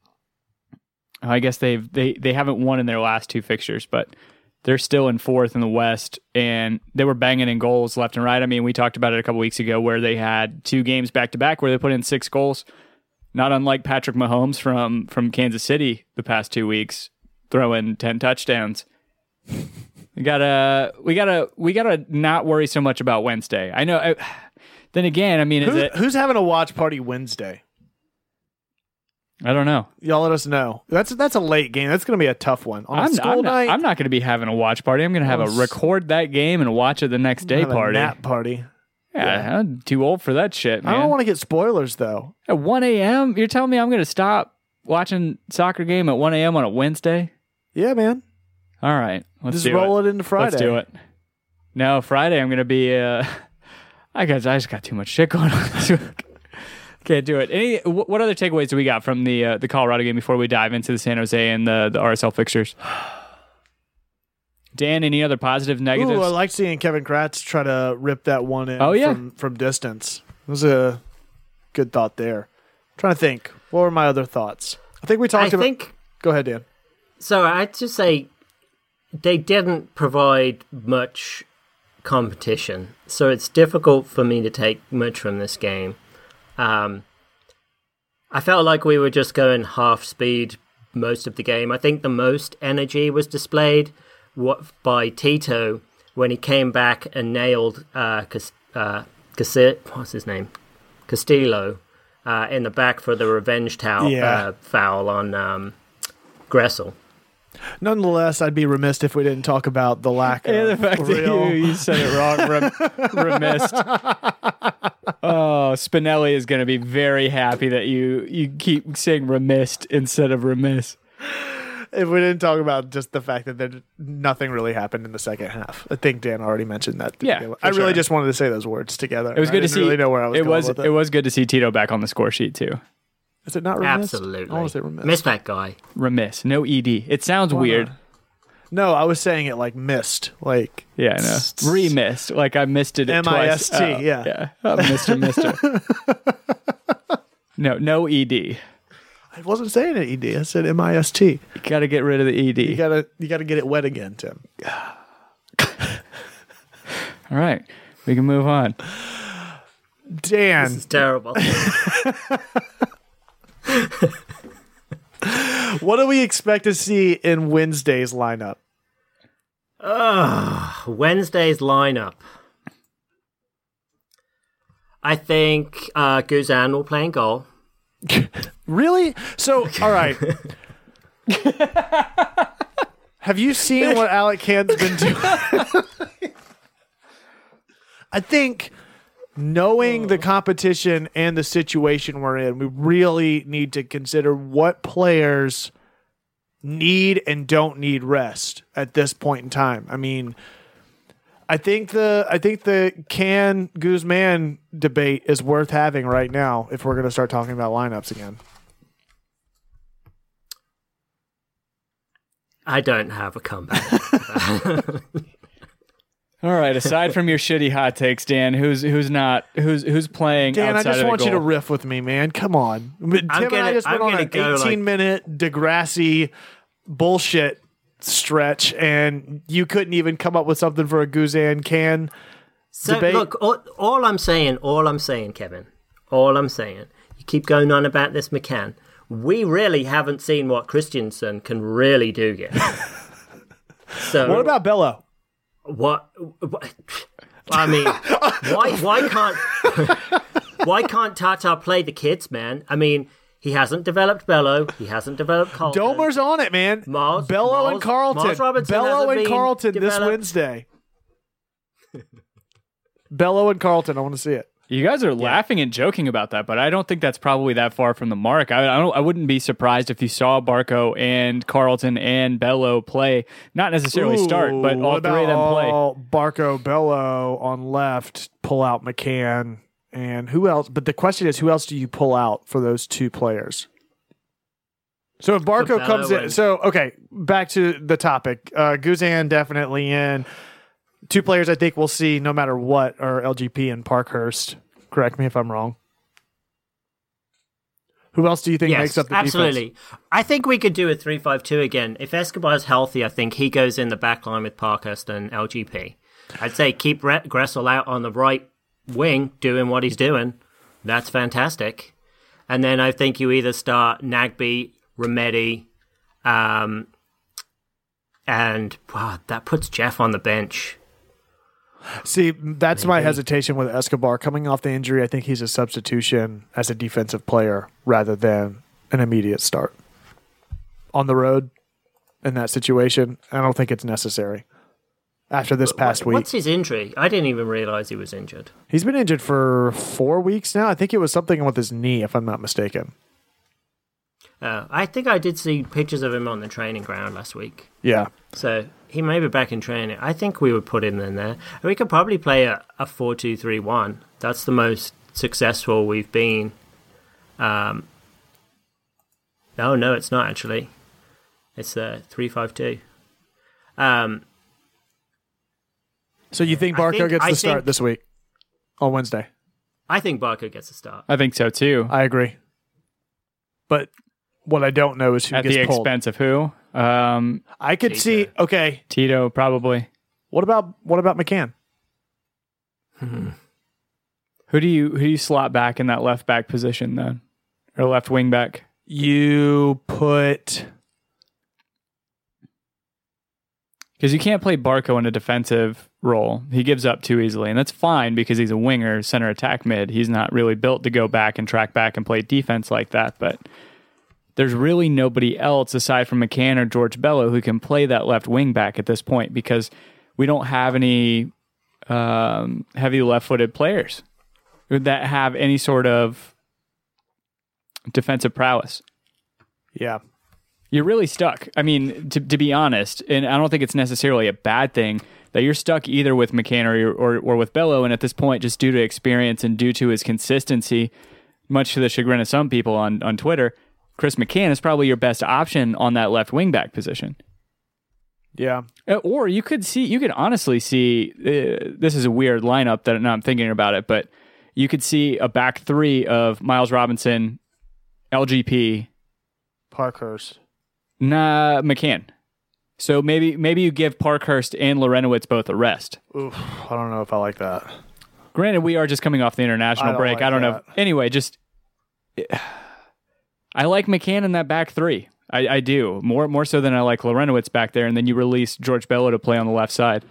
I guess they've they they haven't won in their last two fixtures, but they're still in fourth in the West, and they were banging in goals left and right. I mean, we talked about it a couple weeks ago where they had two games back to back where they put in six goals not unlike Patrick Mahomes from from Kansas City the past two weeks, throwing ten touchdowns. We gotta, we gotta, we gotta not worry so much about Wednesday. I know. I, then again, I mean, is Who, it? who's having a watch party Wednesday? I don't know. Y'all let us know. That's that's a late game. That's going to be a tough one on a I'm, school I'm night. not, I'm not going to be having a watch party. I'm going to have a s- record that game and watch it the next day have a party. nap party. Yeah, I'm too old for that shit, I don't want to get spoilers though. At 1 a.m., you're telling me I'm going to stop watching soccer game at 1 a.m. on a Wednesday? Yeah, man. All right, let's Just do roll it. into Friday. Let's do it. No, Friday I'm gonna be. Uh, I guess I just got too much shit going on this week. Can't do it. Any? What other takeaways do we got from the uh, the Colorado game before we dive into the San Jose and the the RSL fixtures? Dan, any other positive negatives? Ooh, I like seeing Kevin Kratz try to rip that one in Oh, yeah. from, from distance. It was a good thought there. trying to think. What were my other thoughts? I think we I talked about. think Go ahead, Dan. so. I'd just say they didn't provide much competition, so it's difficult for me to take much from this game. Um, I felt like we were just going half speed most of the game. I think the most energy was displayed what by Tito when he came back and nailed uh, Cas- uh, Cas- what's his name Castillo uh, in the back for the revenge towel Yeah. uh, foul on um, Gressel. Nonetheless, I'd be remiss if we didn't talk about the lack Yeah, the of fact that you, you said it wrong, rem- remissed. Oh, Spinelli is going to be very happy that you you keep saying remissed instead of remiss. if we didn't talk about just the fact that there, nothing really happened in the second half. I think Dan already mentioned that. Yeah, begin with. for I really sure. just wanted to say those words together. It was good to see. Really know where I was. it was with it. was good to see Tito back on the score sheet too. Is it not remiss? Absolutely. I want to say remiss. Miss that guy. Remiss, no ed. It sounds weird. not? No, I was saying it like missed. Like Yeah, no. Remissed. Like I missed it twice. M-I-S-T, Oh, yeah. Yeah. Oh, Mr. Mister. no, no ED. I wasn't saying it ed. I said M I S T. You got to get rid of the ED. You gotta you gotta get it wet again, Tim. All right. We can move on. Dan, It's terrible. what do we expect to see in Wednesday's lineup? Wednesday's lineup. I think uh, Guzan will play in goal. Really? So, all right. Have you seen what Alec Kann's been doing? I think knowing the competition and the situation we're in, we really need to consider what players need and don't need rest at this point in time. I mean, I think the I think the Kann Guzan debate is worth having right now if we're going to start talking about lineups again. I don't have a comeback. All right. Aside from your shitty hot takes, Dan, who's who's not who's who's playing Dan, I just of the want you to riff with me, man. Come on. Tim and I gonna- just went I'm on gonna an go, 18 like- minute Degrassi bullshit stretch, and you couldn't even come up with something for a Guzan Kann. So Debate. look, all, all I'm saying, all I'm saying, Kevin, all I'm saying, you keep going on about this McCann. We really haven't seen what Christensen can really do yet. so What about Bello? what? what I mean, why why can't why can't Tata play the kids, man? I mean, he hasn't developed Bello, he hasn't developed Carleton. Domer's on it, man. Miles- Bello and Miles- Carleton. Miles Robinson Bello and been Carleton this. Wednesday. Bello and Carleton. I want to see it. You guys are laughing and joking about that, but I don't think that's probably that far from the mark. I, I don't. I wouldn't be surprised if you saw Barco and Carleton and Bello play, not necessarily start, but all three of them play. Barco Bello on left, pull out McCann, and who else? But the question is, who else do you pull out for those two players? So if Barco comes in, and- so okay, back to the topic. Uh, Guzan definitely in. Two players I think we'll see no matter what are LGP and Parkhurst. Correct me if I'm wrong. Who else do you think Yes, makes up the absolutely. defense? I think we could do a three-five-two again. If Escobar's healthy, I think he goes in the back line with Parkhurst and LGP. I'd say keep Re- Gressel out on the right wing doing what he's doing. That's fantastic. And then I think you either start Nagbe, Remedi, um, and wow, that puts Jeff on the bench. See, that's my hesitation with Escobar. Coming off the injury, I think he's a substitution as a defensive player rather than an immediate start. On the road, in that situation, I don't think it's necessary. After this past week, What's his injury? I didn't even realize he was injured. he's been injured for four weeks now. I think it was something with his knee, if I'm not mistaken. Uh, I think I did see pictures of him on the training ground last week. Yeah, So he may be back in training. I think we would put him in there. We could probably play a, a 4 2 3 1. That's the most successful we've been. Um, no, no, it's not actually. It's a 3 5 2. Um, So you think Barco think- gets I the start think- this week on Wednesday? I think Barco gets the start. I think so too. I agree. But what I don't know is who At gets the pulled. expense of who? Um, I could see. Okay, Tito probably. what about what about McCann? Who do you who do you slot back in that left back position then, or left wing back? You put Because you can't play Barco in a defensive role. He gives up too easily, and that's fine because he's a winger, center attack mid. He's not really built to go back and track back and play defense like that. But there's really nobody else aside from McCann or George Bello who can play that left wing back at this point because we don't have any um, heavy left-footed players that have any sort of defensive prowess yeah. you're really stuck. I mean, to, to be honest, and I don't think it's necessarily a bad thing that you're stuck either with McCann or, or, or with Bello. And at this point, just due to experience and due to his consistency, much to the chagrin of some people on, on Twitter, Chris McCann is probably your best option on that left wing back position. Yeah. Uh, Or you could see, you could honestly see, uh, this is a weird lineup that now I'm thinking about it, but you could see a back three of Miles Robinson, LGP, Parkhurst. nah, McCann. So maybe maybe you give Parkhurst and Larentowicz both a rest. Oof, I don't know if I like that. Granted, we are just coming off the international I break. like I don't know. Anyway, just I like McCann in that back three. I, I do more more so than I like Larentowicz back there, and then you release George Bello to play on the left side.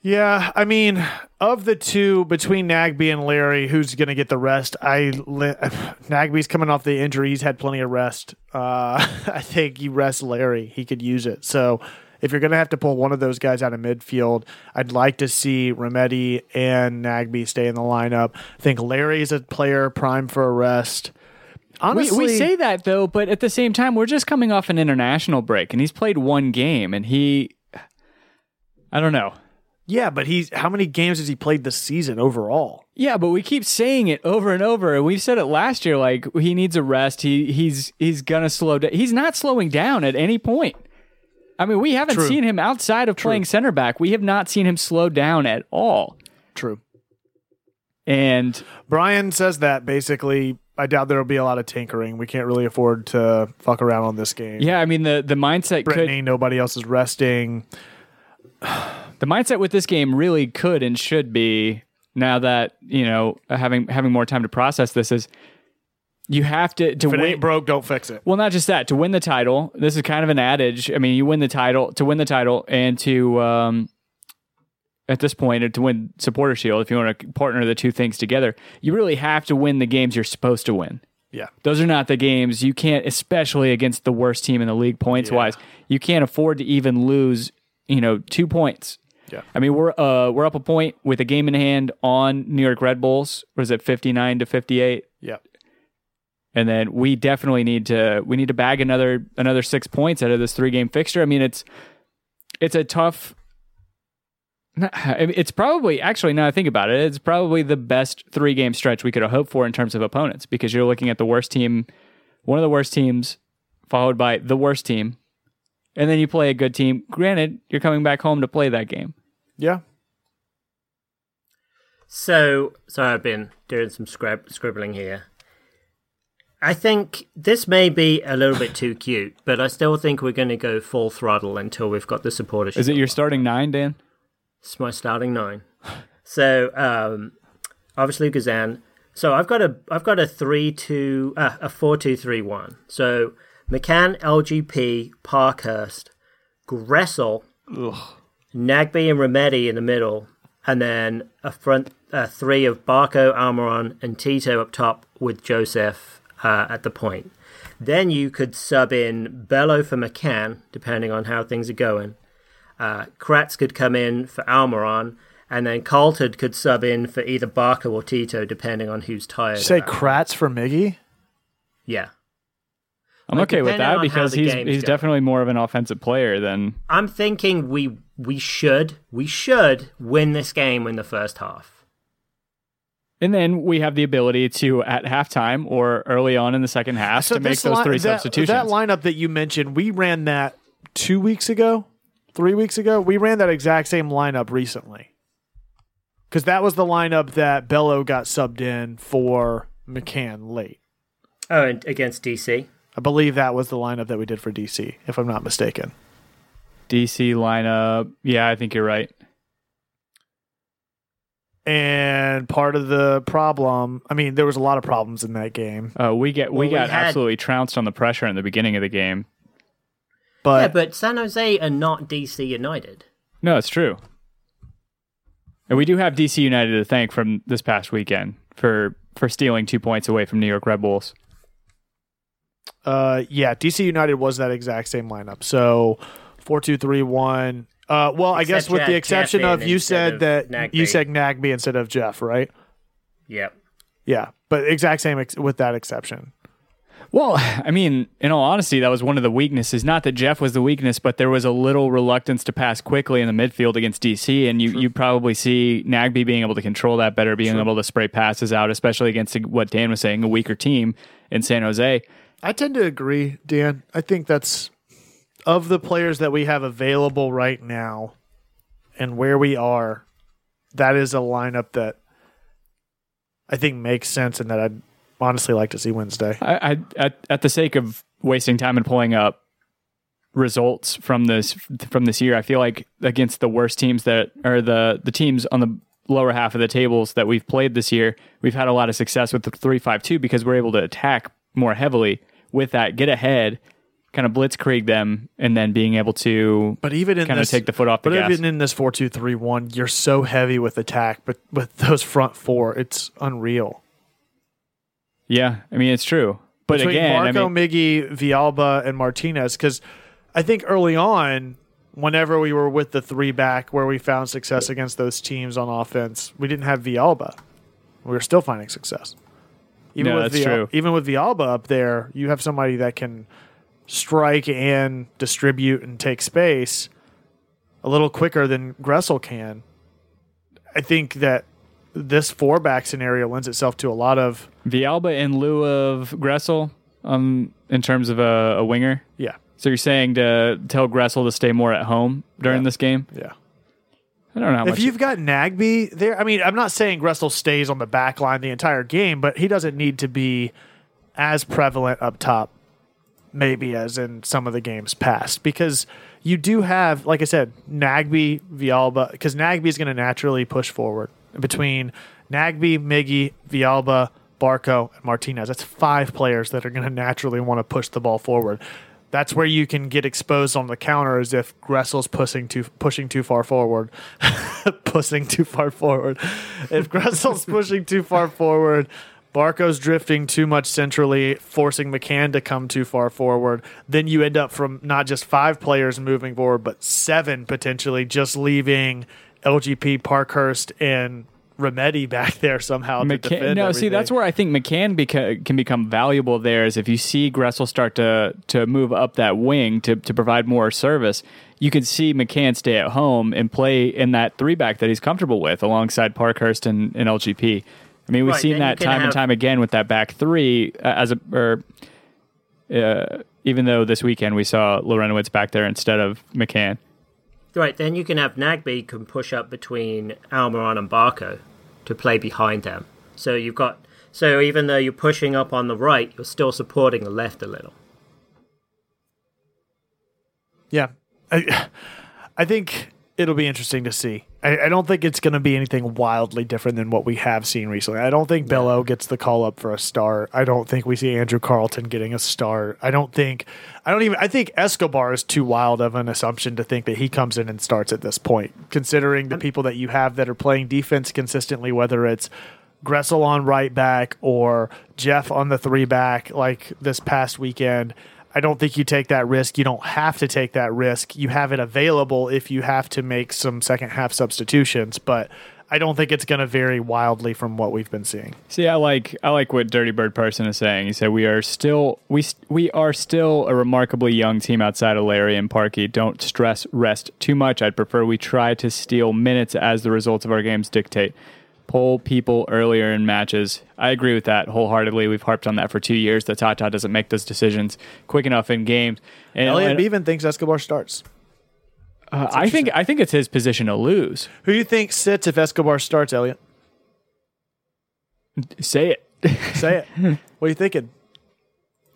Yeah, I mean, of the two between Nagbe and Larry, who's going to get the rest? I Nagbe's coming off the injury; he's had plenty of rest. Uh, I think you rest Larry; he could use it. So, if you're going to have to pull one of those guys out of midfield, I'd like to see Remedi and Nagbe stay in the lineup. I think Larry is a player prime for a rest. We, Honestly, we say that though, but at the same time, we're just coming off an international break, and he's played one game, and he, I don't know. yeah, but he's how many games has he played this season overall? Yeah, but we keep saying it over and over, and we've said it last year. Like he needs a rest. He he's he's gonna slow down. He's not slowing down at any point. I mean, we haven't True. seen him outside of playing center back. We have not seen him slow down at all. True. And Brian says that basically. I doubt there will be a lot of tinkering. We can't really afford to fuck around on this game. yeah, I mean the the mindset Brittany, could nobody else is resting. the mindset with this game really could and should be now that you know having having more time to process this is you have to to If it win. ain't broke, don't fix it. Well, not just that. To win the title, this is kind of an adage. I mean, you win the title to win the title, and to um, at this point to win supporter shield. If you want to partner the two things together, you really have to win the games you're supposed to win. Yeah. Those are not the games you can't, especially against the worst team in the league points wise. You can't afford to even lose, you know, two points. Yeah. I mean, we're uh, we're up a point with a game in hand on New York Red Bulls. Was it fifty nine to fifty eight? Yeah. And then we definitely need to we need to bag another another six points out of this three game fixture. I mean, it's it's a tough. It's probably actually now I think about it, it's probably the best three game stretch we could have hoped for in terms of opponents because you're looking at the worst team, one of the worst teams, followed by the worst team, and then you play a good team. Granted, you're coming back home to play that game. Yeah. So, sorry, I've been doing some scrib- scribbling here. I think this may be a little bit too cute, but I still think we're going to go full throttle until we've got the supporter. Is it your starting nine, Dan? It's my starting nine. So, um, obviously Guzan. So I've got a I've got a three two uh, a four two three one. So McCann, LGP, Parkhurst, Gressel, Nagbe, and Remedi in the middle, and then a front uh, three of Barco, Almiron, and Tito up top with Josef uh, at the point. Then you could sub in Bello for McCann, depending on how things are going. Uh, Kratz could come in for Almiron, and then Carleton could sub in for either Barco or Tito, depending on who's tired. Say about. Kratz for Miggy. yeah. I'm Like, okay with that because he's he's going. definitely more of an offensive player than I'm thinking we we should we should win this game in the first half. And then we have the ability to, at halftime or early on in the second half, to make this those li- three that, substitutions. That lineup that you mentioned, we ran that two weeks ago, three weeks ago. We ran that exact same lineup recently. Because that was the lineup that Bello got subbed in for McCann late. Oh, and against DC. I believe that was the lineup that we did for DC, if I'm not mistaken. DC lineup. Yeah, I think you're right. And part of the problem, I mean, there was a lot of problems in that game, Uh, we get we Well, we got had- absolutely trounced on the pressure in the beginning of the game. but, yeah, but San Jose are not DC United. No, it's true. And we do have DC United to thank from this past weekend for for stealing two points away from New York Red Bulls. Uh, yeah, DC United was that exact same lineup. So four two three one. Uh, well, I guess Except with the exception Jeff of you said of that Nagbe. you said Nagbe instead of Jeff, right? Yep. Yeah, but exact same ex- with that exception. Well, I mean, in all honesty, that was one of the weaknesses. Not that Jeff was the weakness, but there was a little reluctance to pass quickly in the midfield against DC, and you, you probably see Nagbe being able to control that better, being able to spray passes out, especially against what Dan was saying, a weaker team in San Jose. I tend to agree, Dan. I think that's of the players that we have available right now and where we are, that is a lineup that I think makes sense and that I'd honestly like to see Wednesday. I, I at, at the sake of wasting time and pulling up results from this from this year, I feel like against the worst teams that are the the teams on the lower half of the tables that we've played this year, we've had a lot of success with the three five two because we're able to attack more heavily with that, get ahead, kind of blitzkrieg them, and then being able to But even in kind of take the foot off the but gas. even in this four two three one, you're so heavy with attack, but with those front four, it's unreal. yeah, I mean it's true. But Between again, I Marco, mean, Miggy, Villalba, and Martinez, because I think early on, whenever we were with the three back, where we found success against those teams on offense, we didn't have Villalba. We were still finding success. Even No, with that's Vial- true. Even with Villalba up there, you have somebody that can strike and distribute and take space a little quicker than Gressel can. I think that this four back scenario lends itself to a lot of Villalba in lieu of Gressel, um, in terms of a, a winger. yeah, So you're saying to tell Gressel to stay more at home during Yeah. this game? yeah. I don't know how If you've got Nagbe there, I mean, I'm not saying Gressel stays on the back line the entire game, but he doesn't need to be as prevalent up top, maybe as in some of the games past, because you do have, like I said, Nagbe, Villalba, because Nagbe is going to naturally push forward between Nagbe, Miggy, Villalba, Barco, and Martinez. That's five players that are going to naturally want to push the ball forward. That's where you can get exposed on the counter as if Gressel's pushing too pushing too far forward. pushing too far forward. If Gressel's pushing too far forward, Barco's drifting too much centrally, forcing McCann to come too far forward. Then you end up from not just five players moving forward, but seven potentially just leaving LGP, Parkhurst, and Remedi back there somehow. to McCann, defend no, see, that's where I think McCann beca- can become valuable. There is if you see Gressel start to to move up that wing to to provide more service, you can see McCann stay at home and play in that three back that he's comfortable with alongside Parkhurst and, and LGP. I mean, we've Right, seen that can time and time again with that back three uh, as a or. Uh, even though this weekend we saw Larentowicz back there instead of McCann. Right, then you can have Nagbe can push up between Almiron and Barco to play behind them. So you've got so even though you're pushing up on the right, you're still supporting the left a little. Yeah, I, I think it'll be interesting to see. I, I don't think it's going to be anything wildly different than what we have seen recently. I don't think Bello gets the call up for a start. I don't think we see Andrew Carleton getting a start. I don't think. I don't even. I think Escobar is too wild of an assumption to think that he comes in and starts at this point, considering the people that you have that are playing defense consistently, whether it's. Gressel on right back or Jeff on the three back like this past weekend. I don't think you take that risk. You don't have to take that risk. You have it available if you have to make some second half substitutions, but I don't think it's going to vary wildly from what we've been seeing. See, I like I like what Dirty Bird Person is saying. He said we are still we we are still a remarkably young team outside of Larry and Parky. Don't stress rest too much. I'd prefer we try to steal minutes as the results of our games dictate. Pull people earlier in matches. I agree with that wholeheartedly. We've harped on that for two years. That Tata doesn't make those decisions quick enough in games. And Elliot and, Bevan thinks Escobar starts. uh, I think I think it's his position to lose. Who do you think sits if Escobar starts, Elliot? Say it. Say it. what are you thinking?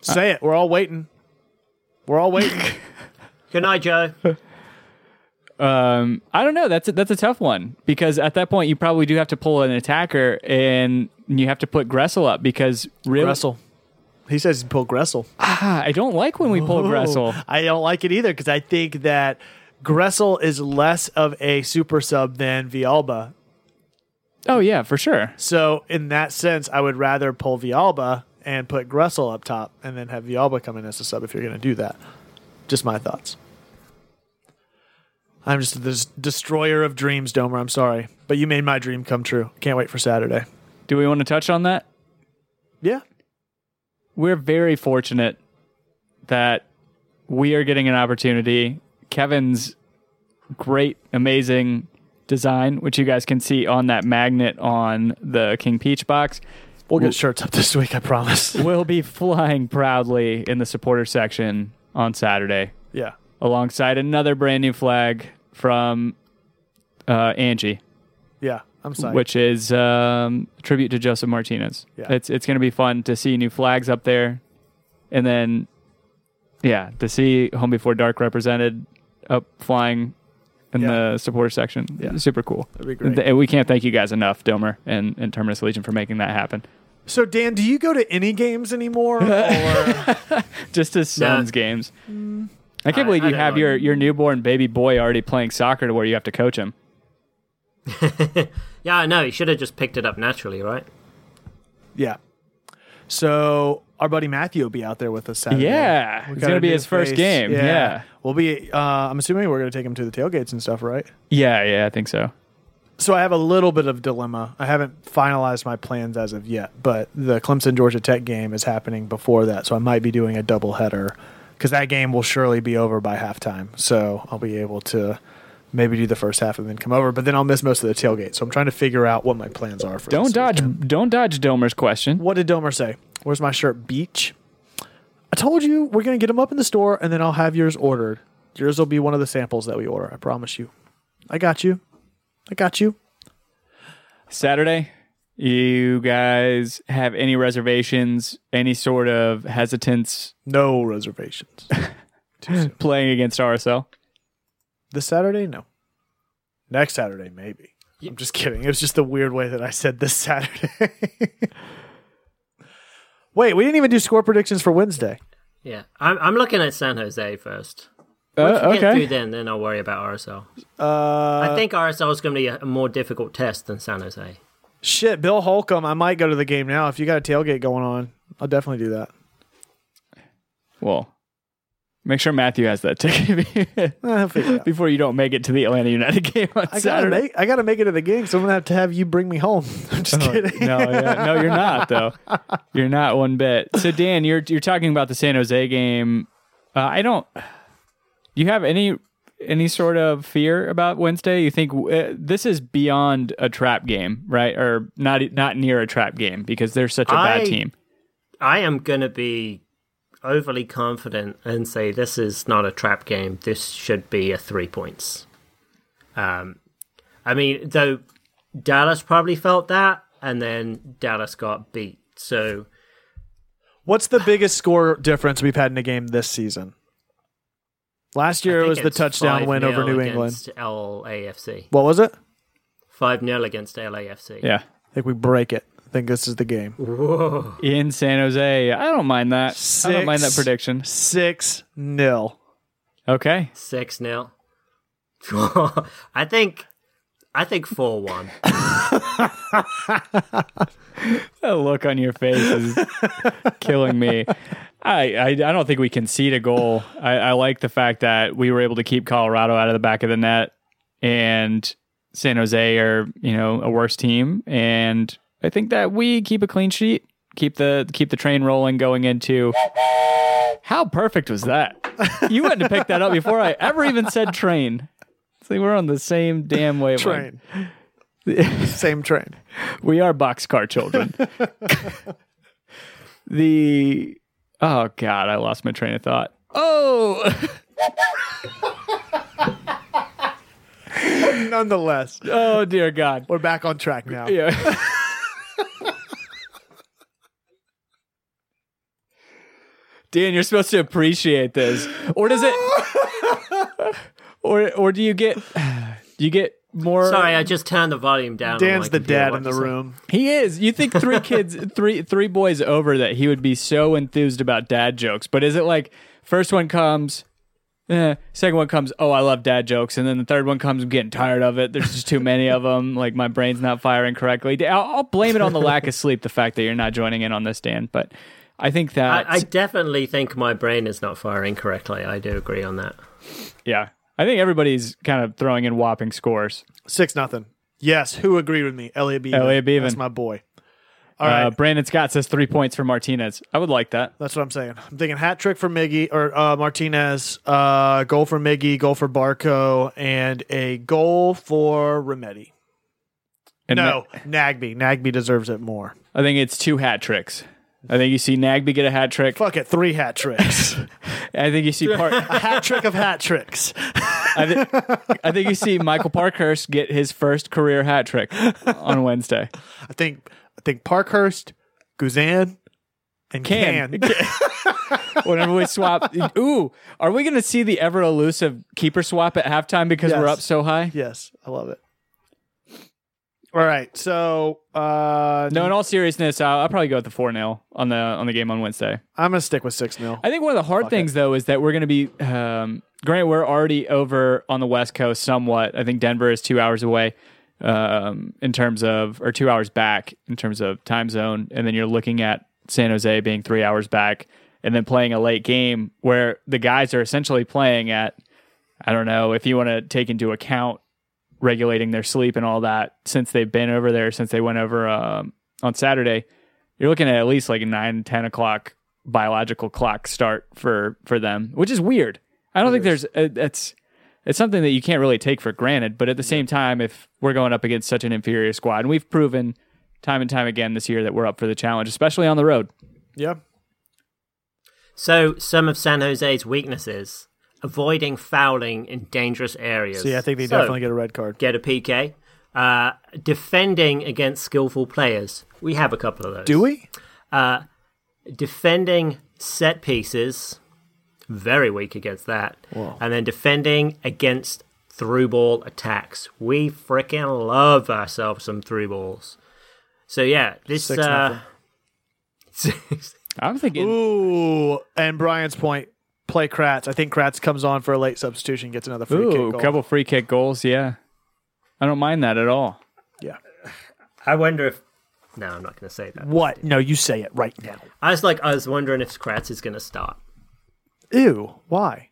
Say it. We're all waiting. We're all waiting. Good night, Joe. Um, I don't know. That's a, that's a tough one because at that point you probably do have to pull an attacker and you have to put Gressel up because really, Gressel. He says pull Gressel. Ah, I don't like when we pull Gressel. I don't like it either because I think that Gressel is less of a super sub than Villalba. Oh yeah, for sure. So in that sense, I would rather pull Villalba and put Gressel up top, and then have Villalba come in as a sub if you're going to do that. Just my thoughts. I'm just this destroyer of dreams, Domer. I'm sorry, but you made my dream come true. Can't wait for Saturday. Do we want to touch on that? Yeah, We're very fortunate that we are getting an opportunity. Kevin's great, amazing design, which you guys can see on that magnet on the King Peach box. we'll get shirts up this week. I promise. We'll be flying proudly in the supporter section on Saturday. Yeah, alongside another brand new flag from uh, Angie, Yeah, I'm sorry. which is um, a tribute to Josef Martinez. Yeah. It's it's going to be fun to see new flags up there, and then yeah, to see Home Before Dark represented up flying in Yeah. the supporter section. Yeah. super cool. That'd be great. Th- we can't thank you guys enough, Domer and, and Terminus Legion, for making that happen. So Dan, do you go to any games anymore? or Just as sons Nah. games. I can't I- believe I you don't have know. your, your newborn baby boy already playing soccer to where you have to coach him. Yeah, I know. He should have just picked it up naturally, right? yeah. So our buddy Matthew will be out there with us Saturday. Yeah, We it's gonna be new his first face. game, yeah. we'll be. Uh, I'm assuming we're going to take him to the tailgates and stuff, right? Yeah, yeah, I think so. So I have a little bit of dilemma. I haven't finalized my plans as of yet, but the Clemson Georgia Tech game is happening before that, so I might be doing a double header because that game will surely be over by halftime. So I'll be able to maybe do the first half and then come over, but then I'll miss most of the tailgate. So I'm trying to figure out what my plans are for. Don't this dodge, weekend. don't dodge Domer's question. What did Domer say? Where's my shirt? Beach. I told you we're gonna get them up in the store, and then I'll have yours ordered. Yours will be one of the samples that we order. I promise you. I got you. I got you. Saturday, you guys have any reservations, any sort of hesitance No reservations. playing against RSL? This Saturday? No. Next Saturday, maybe. I'm just kidding. It was just the weird way that I said this Saturday. Wait, we didn't even do score predictions for Wednesday. Yeah, I'm, I'm looking at San Jose first. Uh, Once we get okay. through then, then I'll worry about RSL. Uh, I think RSL is going to be a, a more difficult test than San Jose. Shit, Bill Holcomb. I might go to the game now. If you got a tailgate going on, I'll definitely do that. Well, make sure Matthew has that ticket Eh, I'll figure it out. before you don't make it to the Atlanta United game on I gotta Saturday. make I gotta make it to the game, so I'm gonna have to have you bring me home. I'm just kidding. no, yeah, no, you're not though. You're not one bit. So Dan, you're you're talking about the San Jose game. Uh, I don't. Do you have any any sort of fear about Wednesday? You think uh, this is beyond a trap game, right? Or not not near a trap game because they're such a bad team. I am going to be overly confident and say this is not a trap game. This should be a three points. Um, I mean, though Dallas probably felt that, and then Dallas got beat. So What's the biggest score difference we've had in a game this season? Last year it was the touchdown win over New England. LAFC. What was it? Five 0 against LAFC. Yeah, I think we break it. I think this is the game. Whoa. in San Jose. I don't mind that. I don't mind that prediction. Six nil. Okay, Six 0 I think. I think four one. that look on your face is killing me. I, I I don't think we concede a goal. I, I like the fact that we were able to keep Colorado out of the back of the net, and San Jose are you know a worse team, and I think that we keep a clean sheet, keep the keep the train rolling going into. How perfect was that? You had to pick that up before I ever even said train. See, we're on the same damn wavelength. Train. Same train. We are boxcar children. the oh god, I lost my train of thought. Oh, Nonetheless, oh dear God. we're back on track now. Yeah. Dan, you're supposed to appreciate this, or does it, or or do you get, do you get more? Sorry, I just turned the volume down. Dan's the dad in the you say? room. He is. You think three kids, three three boys over that he would be so enthused about dad jokes, but is it like first one comes, eh, second one comes, oh I love dad jokes, and then the third one comes, I'm getting tired of it. There's just too many of them. Like my brain's not firing correctly. I'll, I'll blame it on the lack of sleep, the fact that you're not joining in on this, Dan. But I think that I, I definitely think my brain is not firing correctly. I do agree on that. yeah, I think everybody's kind of throwing in whopping scores. Six nothing. Yes, who agreed with me? Elliot Beaven. Elliot Beaven. That's my boy. All right. Uh, Brandon Scott says three points for Martinez. I would like that. That's what I'm saying. I'm thinking hat trick for Miggy or uh, Martinez, uh, goal for Miggy, goal for Barco, and a goal for Remedi. And No, Nagbe. Nagbe deserves it more. I think it's two hat tricks. I think you see Nagbe get a hat trick. Fuck it, three hat tricks. I think you see Par- a hat trick of hat tricks. I, thi- I think you see Michael Parkhurst get his first career hat trick on Wednesday. I think I think Parkhurst, Guzan, and Kann. Kann. Whenever we swap, ooh, are we going to see the ever elusive keeper swap at halftime because we're up so high? yes, I love it. All right, so uh, No, in all seriousness, I'll, I'll probably go with the four 0 on the on the game on Wednesday. I'm gonna stick with six 0 I think one of the hard Fuck things though is that we're going to be. Um, granted, we're already over on the West Coast somewhat. I think Denver is two hours away um, in terms of, or two hours back in terms of time zone, and then you're looking at San Jose being three hours back, and then playing a late game where the guys are essentially playing at. I don't know if you want to take into account regulating their sleep and all that since they've been over there since they went over um, on Saturday. You're looking at at least like a nine, 10 o'clock biological clock start for for them, which is weird. I don't think there's uh, it's it's something that you can't really take for granted. But at the same time, if we're going up against such an inferior squad, and we've proven time and time again this year that we're up for the challenge, especially on the road. Yeah, So, some of San Jose's weaknesses avoiding fouling in dangerous areas. see, I think they So, definitely get a red card. get a PK. Uh, defending against skillful players. We have a couple of those. Do we? Uh, defending set pieces, very weak against that. And then defending against through ball attacks. We freaking love ourselves some through balls. So yeah, this Six uh, I'm thinking Ooh, and Brian's point: play Kratz. I think Kratz comes on for a late substitution, gets another free ooh, kick goal. couple free kick goals. Yeah, I don't mind that at all. Yeah. I wonder if. No, I'm not going to say that. What? No, you say it right now. I was like, I was wondering if Kratz is going to start. Ew. Why?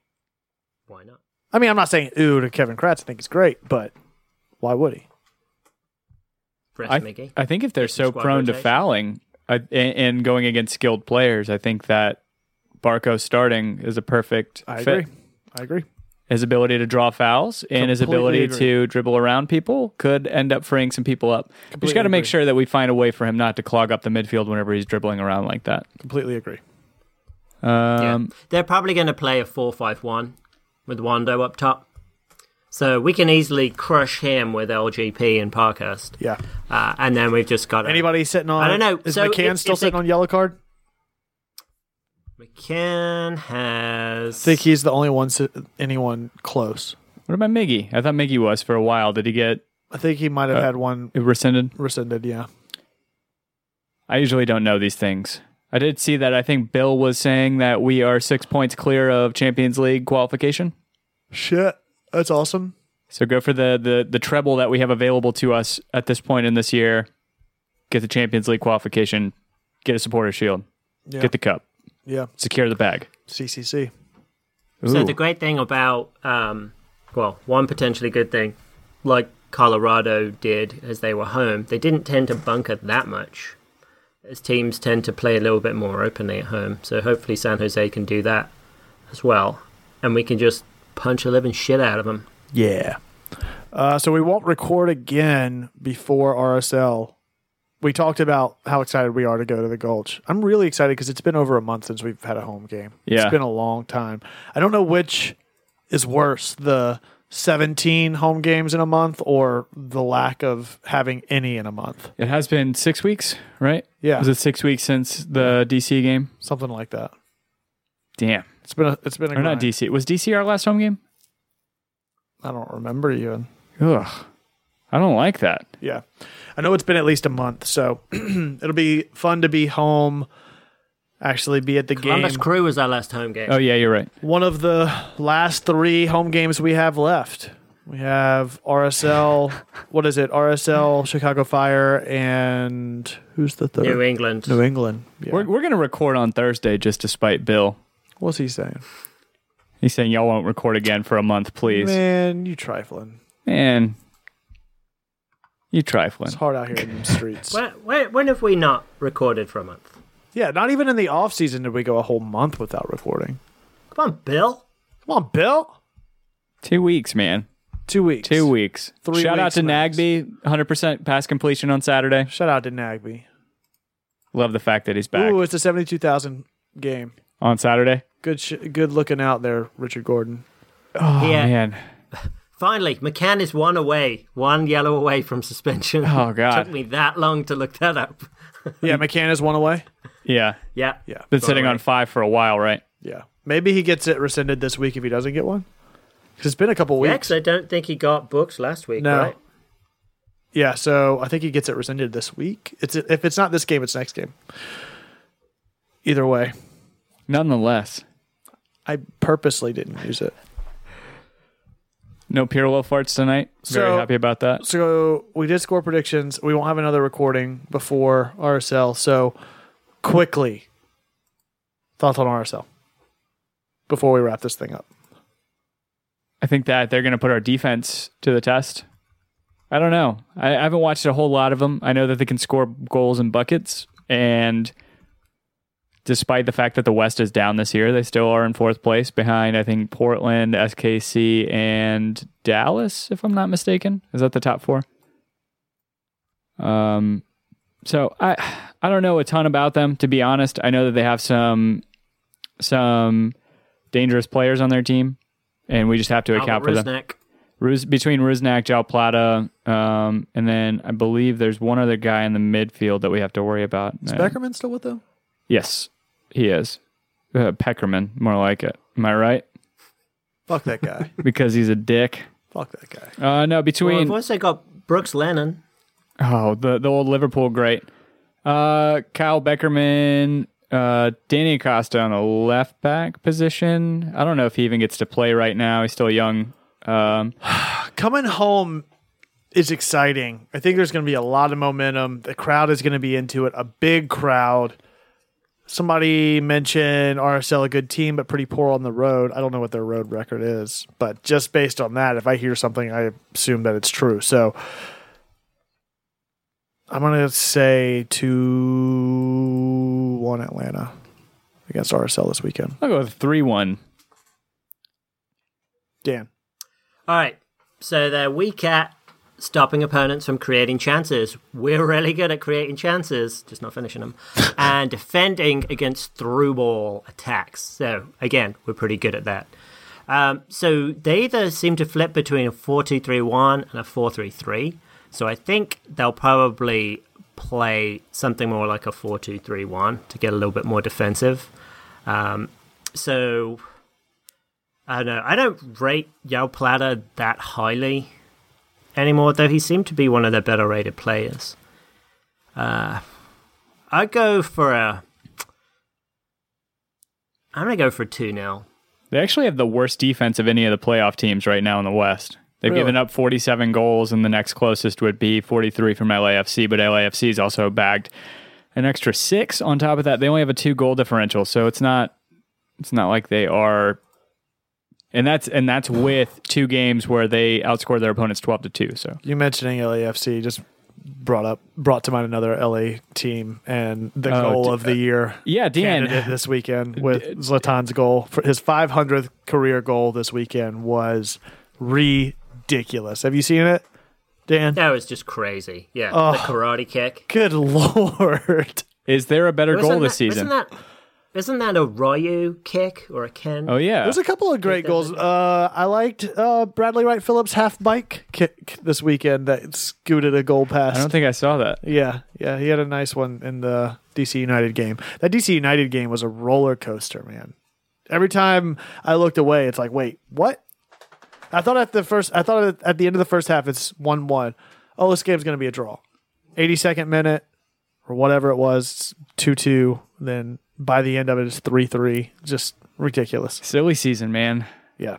Why not? I mean, I'm not saying ooh to Kevin Kratz. I think he's great, but why would he? Fresh I, I think if they're so squad prone to fouling I, and, and going against skilled players, I think that Barco starting is a perfect I fit. agree. I agree. His ability to draw fouls and his ability agree. to dribble around people could end up freeing some people up. we just got to make agree. sure that we find a way for him not to clog up the midfield whenever he's dribbling around like that. Completely agree. Yeah. Um, They're probably going to play a 4 5 1 with Wondo up top. So we can easily crush him with LGP and Parkhurst. Yeah. Uh, and then we've just got Anybody sitting on? I don't know. Is So McCann if- still if they- sitting on yellow card? McCann has. I think he's the only one. Sit, anyone close? what about Miggy? I thought Miggy was for a while. Did he get I think he might have Uh, had one rescinded? rescinded. Yeah. I usually don't know these things. I did see that I think Bill was saying that we are six points clear of Champions League qualification. Shit. That's awesome. So go for the, the the treble that we have available to us at this point in this year. Get the Champions League qualification. Get a supporter shield. Yeah. Get the cup. Yeah. Secure the bag. CCC. So the great thing about, um, well, one potentially good thing, like Colorado did as they were home, they didn't tend to bunker that much. As teams tend to play a little bit more openly at home. So hopefully San Jose can do that as well. And we can just punch a living shit out of them. Yeah. Uh, so we won't record again before RSL. We talked about how excited we are to go to the Gulch. I'm really excited because it's been over a month since we've had a home game. Yeah. It's been a long time. I don't know which is worse, the 17 home games in a month or the lack of having any in a month. It has been six weeks, right? Yeah. Was it six weeks since the DC game? Something like that. Damn. It's been a, it's been a Or not grind. DC. Was DC our last home game? I don't remember even. Ugh. I don't like that. Yeah. I know it's been at least a month, so it'll be fun to be home, actually be at the Columbus game. Crew was our last home game. Oh yeah, you're right. One of the last three home games we have left. We have RSL, what is it? RSL, Chicago Fire, and who's the third? New England. New England. Yeah. We're we're gonna record on Thursday just to spite Bill. What's he saying? He's saying y'all won't record again for a month, please. Man, you trifling. Man, you trifling. It's hard out here in the streets. When, when, when have we not recorded for a month? yeah, not even in the off season did we go a whole month without recording. Come on, Bill. Come on, Bill. Two weeks, man. Two weeks. Two weeks. Three Shout out weeks to max. Nagbe, 100% pass completion on Saturday. Shout out to Nagbe. love the fact that he's back Ooh, it's a seventy-two thousand game. on Saturday. Good, sh- good looking out there, Richard Gordon. Oh Yeah. man, Finally, McCann is one away, one yellow away from suspension. Oh, God. it Took me that long to look that up. Yeah, McCann is one away. yeah, Yeah. Yeah, been sitting on five for a while, right? yeah. Maybe he gets it rescinded this week if he doesn't get one. 'Cause it's been a couple Yeah, weeks. 'cause I don't think he got books last week, No. right? Yeah, so I think he gets it rescinded this week. It's if it's not this game, it's next game. Either way, Nonetheless, I purposely didn't use it. No Pirlo farts tonight. Very So- happy about that. So we did score predictions. We won't have another recording before RSL. So quickly, thoughts on RSL before we wrap this thing up. I think that they're going to put our defense to the test. I don't know. I, I haven't watched a whole lot of them. I know that they can score goals and buckets, and despite the fact that the West is down this year, they still are in fourth place behind I think Portland, SKC, and Dallas, if I'm not mistaken. Is that the top four? Um, so I I don't know a ton about them to be honest. I know that they have some some dangerous players on their team, and we just have to account for them. Rusnak. Ruz, between Rusnak, Joao Plata, um, and then I believe there's one other guy in the midfield that we have to worry about. Is Beckerman still with them? yes, he is. Uh, Peckerman, more like it. Am I right? Fuck that guy. Because he's a dick. Fuck that guy. Uh, no, Well, between I've also got Brooks Lennon. oh the the old Liverpool great, uh, Kyle Beckerman, uh, Danny Acosta on the left back position. I don't know if he even gets to play right now. He's still young. Um, Coming home is exciting. I think there's going to be a lot of momentum. The crowd is going to be into it. A big crowd. Somebody mentioned RSL a good team, but pretty poor on the road. I don't know what their road record is, but just based on that, if I hear something, I assume that it's true. So I'm going to say 2 1 Atlanta against RSL this weekend. I'll go with three one. Dan. All right. So they're weak at stopping opponents from creating chances. We're really good at creating chances, just not finishing them, and defending against through ball attacks. So again, we're pretty good at that. Um, so they either seem to flip between a 4 2 3 1 and a 4 3 3. So I think they'll probably play something more like a 4 2 3 1 to get a little bit more defensive. Um, so I don't know. I don't rate Joao Plata that highly anymore, though he seemed to be one of the better rated players. Uh, I'd go for a. I'm going to go for a 2 0. They actually have the worst defense of any of the playoff teams right now in the West. They've Really? given up 47 goals, and the next closest would be 43 from LAFC, but LAFC is also bagged an extra six on top of that. They only have a two goal differential, so it's not it's not like they are and that's and that's with two games where they outscored their opponents 12 to 2 so You mentioning LAFC just brought up brought to mind another LA team and the Oh, goal d- of the uh, year yeah dan this weekend with Zlatan's goal for his 500th career goal this weekend was ridiculous. Have you seen it, Dan? That was just crazy. Yeah. Oh. The karate kick. Good lord. is there a better goal this that- season Isn't that, isn't that a Ryu kick or a Ken? oh yeah There's a couple of great goals. Uh, I liked uh, Bradley Wright Phillips half bike kick this weekend that scooted a goal past. i don't think i saw that Yeah, yeah, he had a nice one in the DC United game. That DC United game was a roller coaster, man. Every time I looked away, it's like, wait, what? I thought at the first, I thought at- at the end of the first half, it's one-one. Oh, this game's gonna be a draw. 82nd minute or whatever it was, two-two. Then by the end of it, it's three-three. Just ridiculous. silly season man Yeah,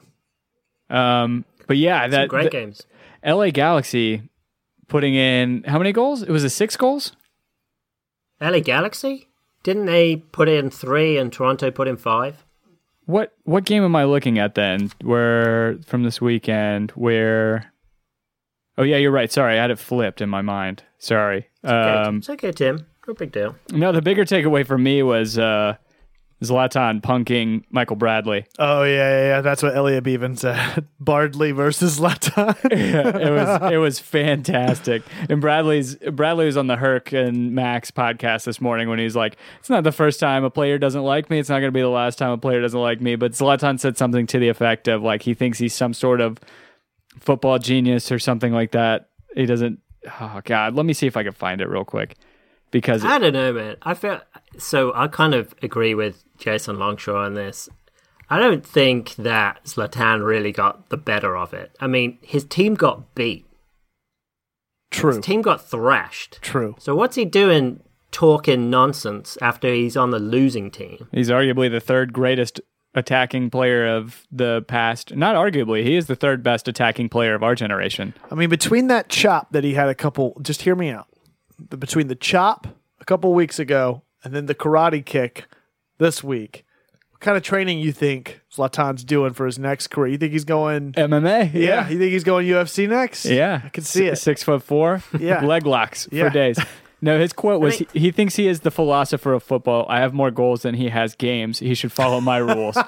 um but yeah Some that great the- games. LA Galaxy putting in how many goals? It was a six goals. LA Galaxy? Didn't they put in three and Toronto put in five? What what game am I looking at then? Where from this weekend? Where? Oh yeah, you're right. Sorry, I had it flipped in my mind. Sorry. Okay, Um, it's okay, Tim. No big deal. no, the bigger takeaway for me was uh, Zlatan punking Michael Bradley. Oh yeah, yeah, yeah. That's what Elliot Bevan said. Bardley versus Latin. it was it was fantastic. And Bradley's Bradley was on the Herc and Max podcast this morning when he's like, "It's not the first time a player doesn't like me. It's not going to be the last time a player doesn't like me." But Zlatan said something to the effect of like he thinks he's some sort of football genius or something like that. He doesn't. Oh God, let me see if I can find it real quick because I don't know, man. I feel so. I kind of agree with Jason Longshore on this. I don't think that Zlatan really got the better of it. I mean, his team got beat. True. His team got thrashed. True. So what's he doing talking nonsense after he's on the losing team? he's arguably the third greatest attacking player of the past. Not arguably, he is the third best attacking player of our generation. I mean, between that chop that he had a couple, just hear me out. The- Between the chop a couple weeks ago and then the karate kick this week, what kind of training you think Zlatan's doing for his next career? You think he's going? MMA, Yeah, you think he's going UFC next? Yeah, I can see it. Six foot four. Yeah. leg locks Yeah. for days. No, his quote was I mean- he, he thinks he is the philosopher of football. I have more goals than he has games. He should follow my rules.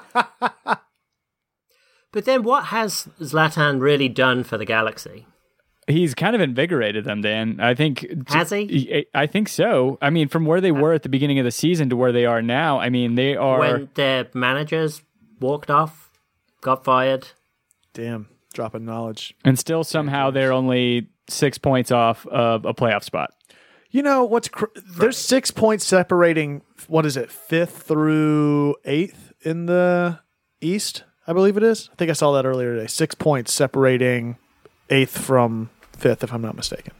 But then what has Zlatan really done for the Galaxy? He's kind of invigorated them, Dan. I think Has he? I think so. I mean, from where they uh. were at the beginning of the season to where they are now, I mean, they are. When their managers walked off, got fired. Damn, drop dropping knowledge. and still somehow they're only six points off of a playoff spot. You know what's cr- there's six points separating. What is it, fifth through eighth in the East? I believe it is. I think I saw that earlier today. Six points separating eighth from fifth, if I'm not mistaken.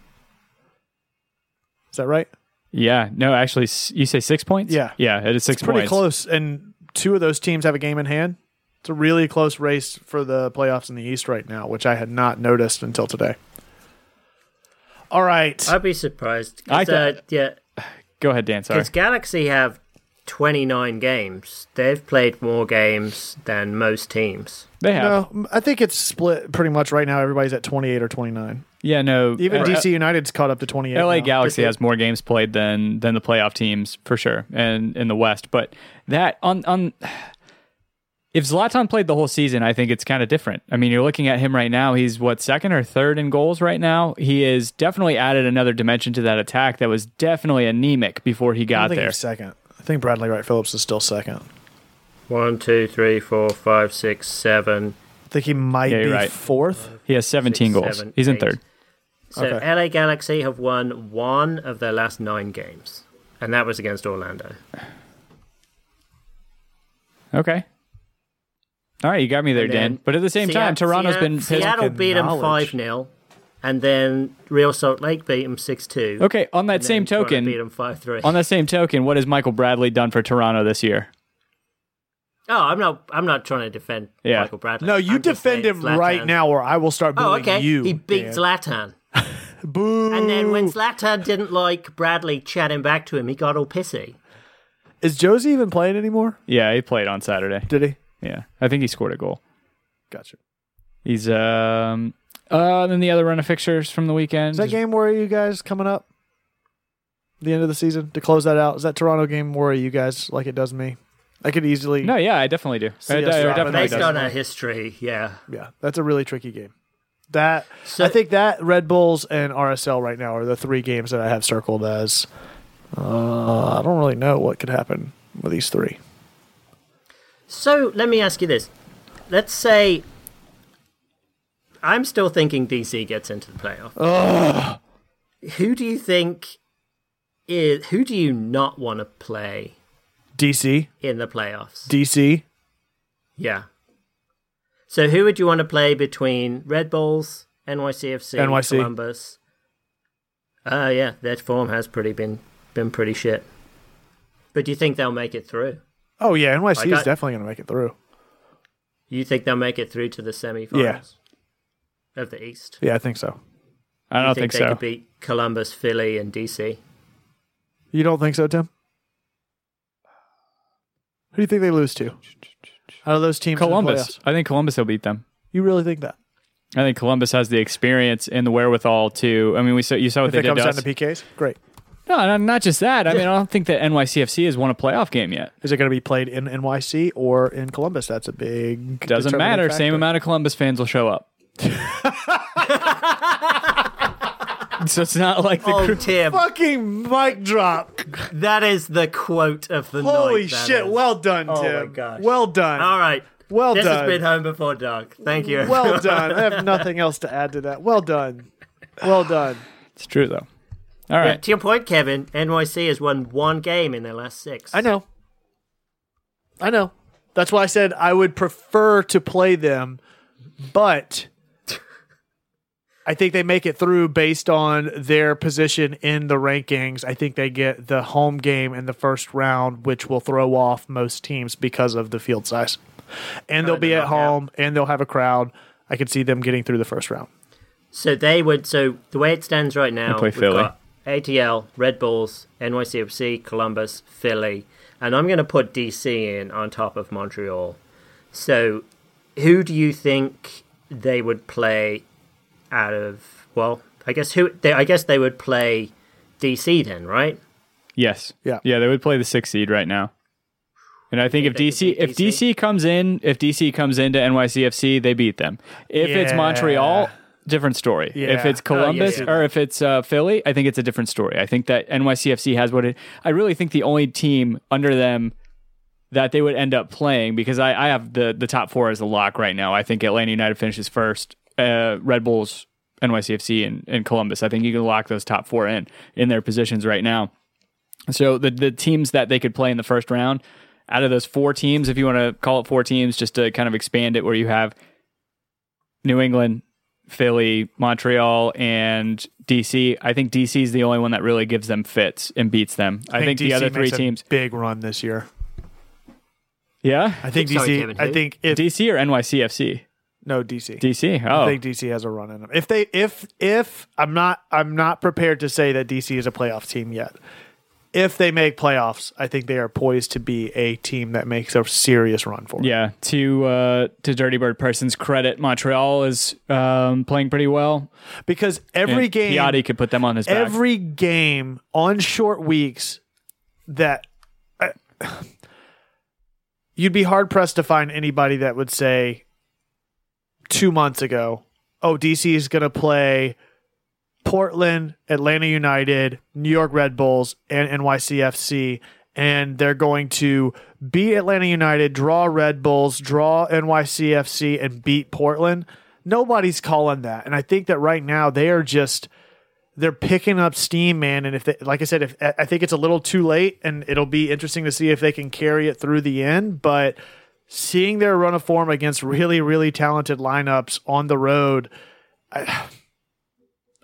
Is that right? Yeah. No, actually, you say six points? Yeah. Yeah, it is six It's pretty points. close, and two of those teams have a game in hand. It's a really close race for the playoffs in the East right now, which I had not noticed until today. All right. I'd be surprised. I thought- uh, yeah, Go ahead, Dan. Sorry. because Galaxy have 29 games. They've played more games than most teams. They have. no, I think it's split pretty much right now. Everybody's at 28 or 29. Yeah, no. Even uh, DC United's caught up to 28. LA now. Galaxy has more games played than than the playoff teams for sure, and in the West. But that on on if Zlatan played the whole season, I think it's kind of different. I mean, you're looking at him right now. He's what second or third in goals right now. He has definitely added another dimension to that attack that was definitely anemic before he I got think there. he's second. I think Bradley Wright Phillips is still second. One, two, three, four, five, six, seven. I think he might Yeah, be right. fourth. He has 17 six, goals. seven, He's in third. So Okay. LA Galaxy have won one of their last nine games, and that was against Orlando. Okay. All right, you got me there, And Dan. But at the same time, Seattle- Toronto's Seattle- been pissed. Seattle Fucking beat them five 0 and then Real Salt Lake beat them six two. Okay, on that same token, beat token, them five three. on that same token, what has Michael Bradley done for Toronto this year? Oh, I'm not. I'm not trying to defend Yeah. Michael Bradley. No, you I'm defend him Zlatan- right now, or I will start Oh, booing okay. you. he beat Dan. Zlatan, Boo. and then when Zlatan didn't like Bradley chatting back to him, he got all pissy. is Josie even playing anymore? Yeah, he played on Saturday. Did he? Yeah, I think he scored a goal. Gotcha. He's um uh then the other run of fixtures from the weekend. Is that game worry you guys coming up? The end of the season to close that out. Is that Toronto game worry you guys like it does me? I could easily. No, yeah, I definitely do. See It- us definitely Based does. on our history, yeah. Yeah, that's a really tricky game. That So- I think that Red Bulls and RSL right now are the three games that I have circled as. Uh, I don't really know what could happen with these three. So let me ask you this: Let's say I'm still thinking DC gets into the playoff. Who do you think is? Who do you not want to play DC, in the playoffs? DC. yeah. So who would you want to play between Red Bulls, NYCFC, NYC. Columbus? Uh yeah, their form has pretty been been pretty shit. But do you think they'll make it through? Oh yeah, NYC Like is I- definitely going to make it through. You think they'll make it through to the semifinals of the East? Yeah, I think so. I don't think, think, they so. could beat Columbus, Philly, and DC? You don't think so, Tim? Who do you think they lose to? Out of those teams, Columbus. I think Columbus will beat them. You really think that? I think Columbus has the experience and the wherewithal to. I mean, we saw you saw what If they it did comes to down us. to PKs, great. No, no, not just that. I mean, I don't think that NYCFC has won a playoff game yet. Is it going to be played in NYC or in Columbus? That's a big Doesn't determining matter. Same amount of Columbus fans will show up. so it's not like the Oh, crew- Tim, Fucking mic drop. that is the quote of the night. Holy that shit. is. Well done, Oh Tim. my gosh. Well done. All right. Well this done. has been Home Before Dark. Thank you. Well done. I have nothing else to add to that. Well done. Well done. it's true though. All right. Yeah, to your point, Kevin, NYC has won one game in their last six. I know. I know. That's why I said I would prefer to play them, but I think they make it through based on their position in the rankings. I think they get the home game in the first round, which will throw off most teams because of the field size. And they'll be at home and they'll have a crowd. I could see them getting through the first round. So they would. So the way it stands right now, play we've Philly. got ATL, Red Bulls, NYCFC, Columbus, Philly, and I'm going to put DC in on top of Montreal. So, who do you think they would play out of? Well, I guess who? They, I guess they would play DC then, right? Yes. Yeah. Yeah, they would play the sixth seed right now. And I think if they could DC if DC? DC comes in, if DC comes into NYCFC, they beat them. If it's Montreal, different story. If it's Columbus yeah. or if it's uh, Philly, I think it's a different story. I think that NYCFC has what it. I really think the only team under them that they would end up playing because I, I have the the top four as a lock right now. I think Atlanta United finishes first. Uh, Red Bulls, NYCFC, and, and Columbus. I think you can lock those top four in in their positions right now. So the the teams that they could play in the first round, out of those four teams, if you want to call it four teams, just to kind of expand it, where you have New England, Philly, Montreal, and DC. I think DC is the only one that really gives them fits and beats them. I, think, the DC other three makes a teams, big run this year. yeah, I think DC. I think if DC or NYCFC, no DC. DC. Oh, I think DC has a run in them. If they if if I'm not I'm not prepared to say that DC is a playoff team yet. If they make playoffs, I think they are poised to be a team that makes a serious run for it. Yeah, to uh, to Dirty Bird person's credit, Montreal is um, playing pretty well. Because every And game Piatti could put them on his back. every game on short weeks that uh, you'd be hard pressed to find anybody that would say two months ago, oh, DC is going to play Portland, Atlanta United, New York Red Bulls, and NYCFC. And they're going to beat Atlanta United, draw Red Bulls, draw NYCFC, and beat Portland. Nobody's calling that. And I think that right now they are just they're picking up steam, man. And if they, like I said, if I think it's a little too late, and it'll be interesting to see if they can carry it through the end. But seeing their run of form against really, really talented lineups on the road, I,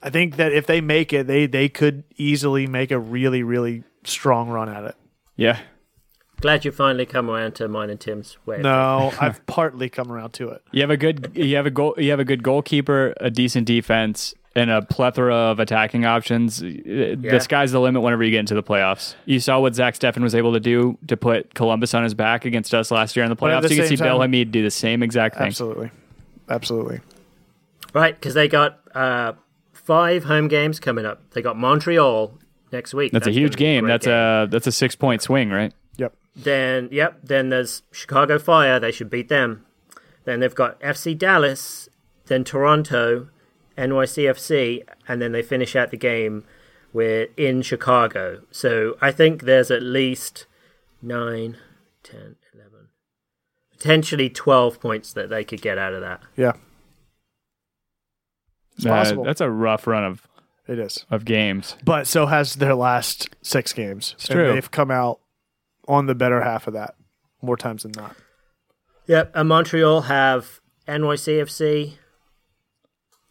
I think that if they make it, they they could easily make a really, really strong run at it. yeah, Glad you finally come around to mine and Tim's way. No, I've partly come around to it. you have a good you have a goal you have a good goalkeeper, a decent defense, and a plethora of attacking options. The sky's the limit whenever you get into the playoffs. You saw what Zach Steffen was able to do to put Columbus on his back against us last year in the playoffs. the You can see same time- Bill Hamid do the same exact thing. Absolutely, absolutely. Right, because they got uh, five home games coming up. They got Montreal next week. That's, a huge be game. great That's a that's a six point swing, right? Yep. Then, yep. Then there's Chicago Fire. They should beat them. Then they've got FC Dallas. Then Toronto, NYCFC, and then they finish out the game with in Chicago. So I think there's at least 9, 10, 11, potentially 12 points that they could get out of that. Yeah, it's Uh, possible. that's a rough run of it is. of games. but so has their last six games. It's true. They've come out on the better half of that more times than not. Yep, and Montreal have NYCFC,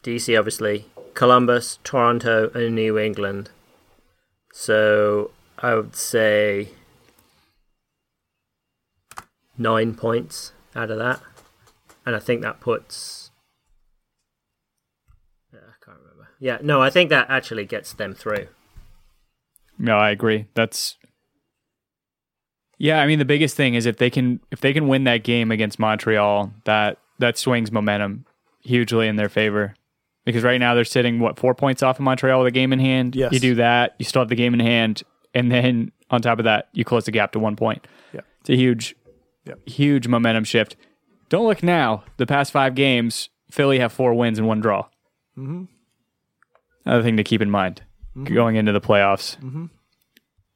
DC, obviously, Columbus, Toronto, and New England. So I would say nine points out of that, and I think that puts. Yeah, I can't remember. Yeah, no, I think that actually gets them through. No, I agree. That's yeah. I mean, the biggest thing is if they can if they can win that game against Montreal, that that swings momentum hugely in their favor. Because right now they're sitting what four points off of Montreal with a game in hand. Yes. You do that, you still have the game in hand, and then on top of that, you close the gap to one point. Yeah. It's a huge, Yep. huge momentum shift. Don't look now. The past five games, Philly have four wins and one draw. Mm-hmm. Another thing to keep in mind going into the playoffs. Mm-hmm.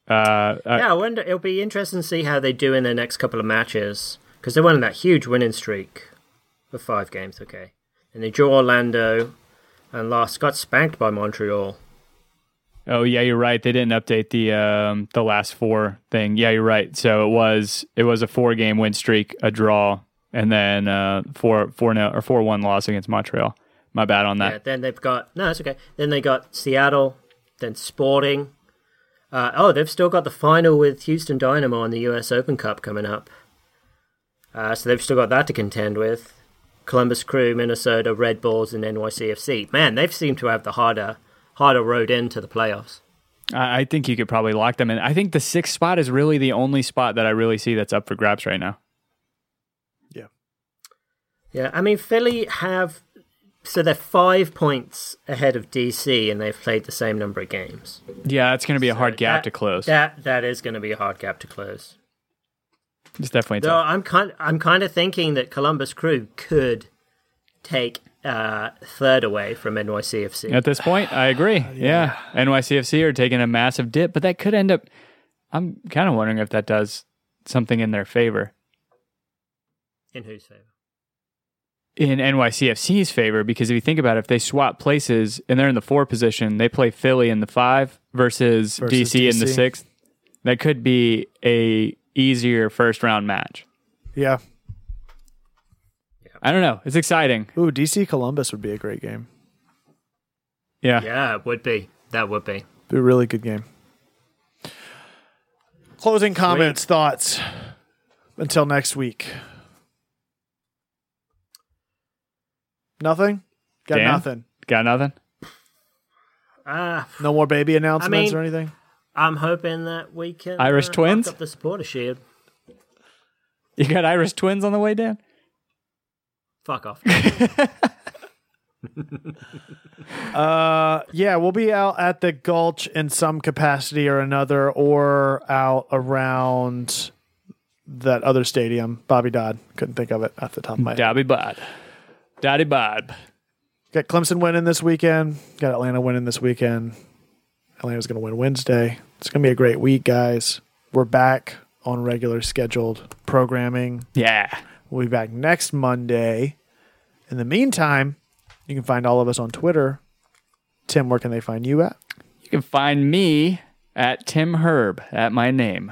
Uh, uh, Yeah, I wonder. It'll be interesting to see how they do in their next couple of matches because they went on that huge winning streak of five games. Okay, and they drew Orlando and lost. Got spanked by Montreal. Oh yeah, you're right. They didn't update the um, the last four thing. Yeah, you're right. So it was it was a four game win streak, a draw, and then uh, four four no or four one loss against Montreal. My bad on Yeah, that. then they've got no, it's okay. Then they got Seattle, then Sporting. Uh, oh, they've still got the final with Houston Dynamo on the U.S. Open Cup coming up. Uh, so they've still got that to contend with. Columbus Crew, Minnesota, Red Bulls, and NYCFC. Man, they've seemed to have the harder, harder road into the playoffs. I, I think you could probably lock them in. I think the sixth spot is really the only spot that I really see that's up for grabs right now. Yeah. Yeah, I mean Philly have so they're five points ahead of DC, and they've played the same number of games. Yeah, it's going to be a hard gap That- to close. That that is going to be a hard gap to close. It's definitely Though tough. I'm kind I'm kind of thinking that Columbus Crew could take uh, third away from NYCFC. At this point, I agree. yeah. NYCFC are taking a massive dip, but that could end up. I'm kind of wondering if that does something in their favor. In whose favor? in NYCFC's favor because if you think about it, if they swap places and they're in the four position, they play Philly in the five versus, Versus DC, in the sixth. That could be a easier first round match. Yeah. I don't know. It's exciting. Ooh, DC Columbus would be a great game. Yeah. Yeah, it would be. That would be. Be a really good game. Closing comments, thoughts. Until next week. Nothing? Got Dan? nothing. Got nothing? Uh, No more baby announcements mean- or anything? I'm hoping that we can Irish uh, twins? lock up the supporter shield. You got Irish twins on the way down? Fuck off. Uh, yeah, we'll be out at the Gulch in some capacity or another, or out around that other stadium. Bobby Dodd. Couldn't think of it off the top of my head. Dobby Bod. Dotty Bob. Got Clemson winning this weekend. Got Atlanta winning this weekend. Atlanta's going to win Wednesday. It's going to be a great week, guys. We're back on regular scheduled programming. Yeah. We'll be back next Monday. In the meantime, you can find all of us on Twitter. Tim, where can they find you at? You can find me at Tim Herb at my name.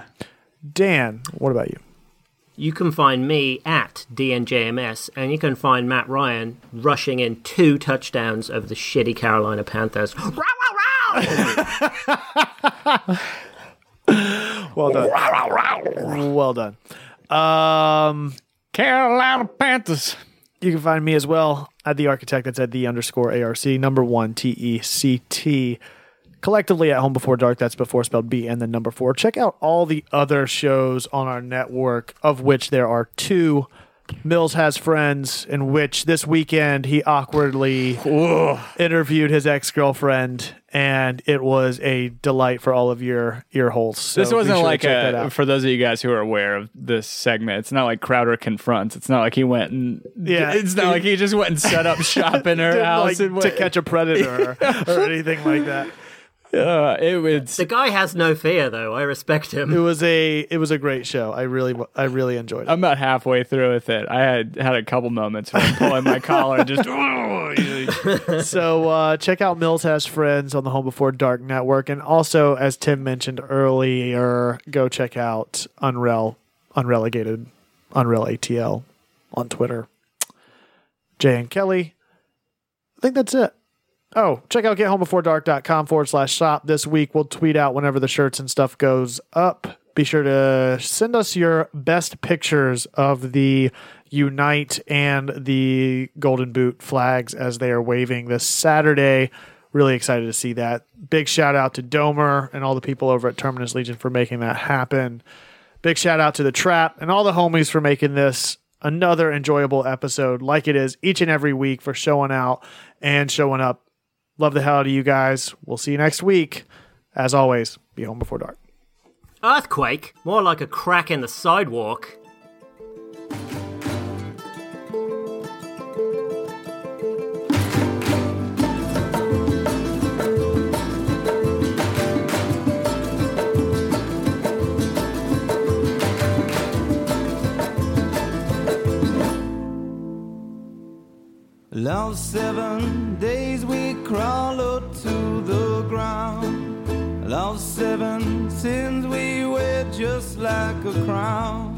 Dan, what about you? You can find me at DNJMS, and you can find Matt Ryan rushing in two touchdowns of the shitty Carolina Panthers. Well done. well done. Um, Carolina Panthers. you can find me as well at the architect. That's at the underscore ARC number one T E C T. Collectively at home before dark. That's before spelled B and the number four. Check out all the other shows on our network, of which there are two. Mills has friends, in which this weekend he awkwardly interviewed his ex girlfriend, and it was a delight for all of your ear holes. So This wasn't sure like a, for those of you guys who are aware of this segment. It's not like Crowder confronts. It's not like he went and Yeah. It's not like he just went and set up shop in her house like to went, catch a predator or anything like that. Uh, it was The guy has no fear, though. I respect him. It was a it was a great show. I really I really enjoyed it. I'm about halfway through with it. I had had a couple moments where I'm pulling my collar and just. so uh, check out Mills Has Friends on the Home Before Dark Network, and also as Tim mentioned earlier, go check out Unrel Unrelegated Unreal ATL on Twitter. Jay and Kelly. I think that's it. Oh, check out gethomebeforedark.com forward slash shop. This week we'll tweet out whenever the shirts and stuff goes up. Be sure to send us your best pictures of the Unite and the Golden Boot flags as they are waving this Saturday. Really excited to see that. Big shout out to Domer and all the people over at Terminus Legion for making that happen. Big shout out to the Trap and all the homies for making this another enjoyable episode like it is each and every week for showing out and showing up. Love the hell out of you guys. We'll see you next week. As always, be home before dark. Earthquake? More like a crack in the sidewalk. Lost seven days we crawl up to the ground. Lost seven sins we wear just like a crown.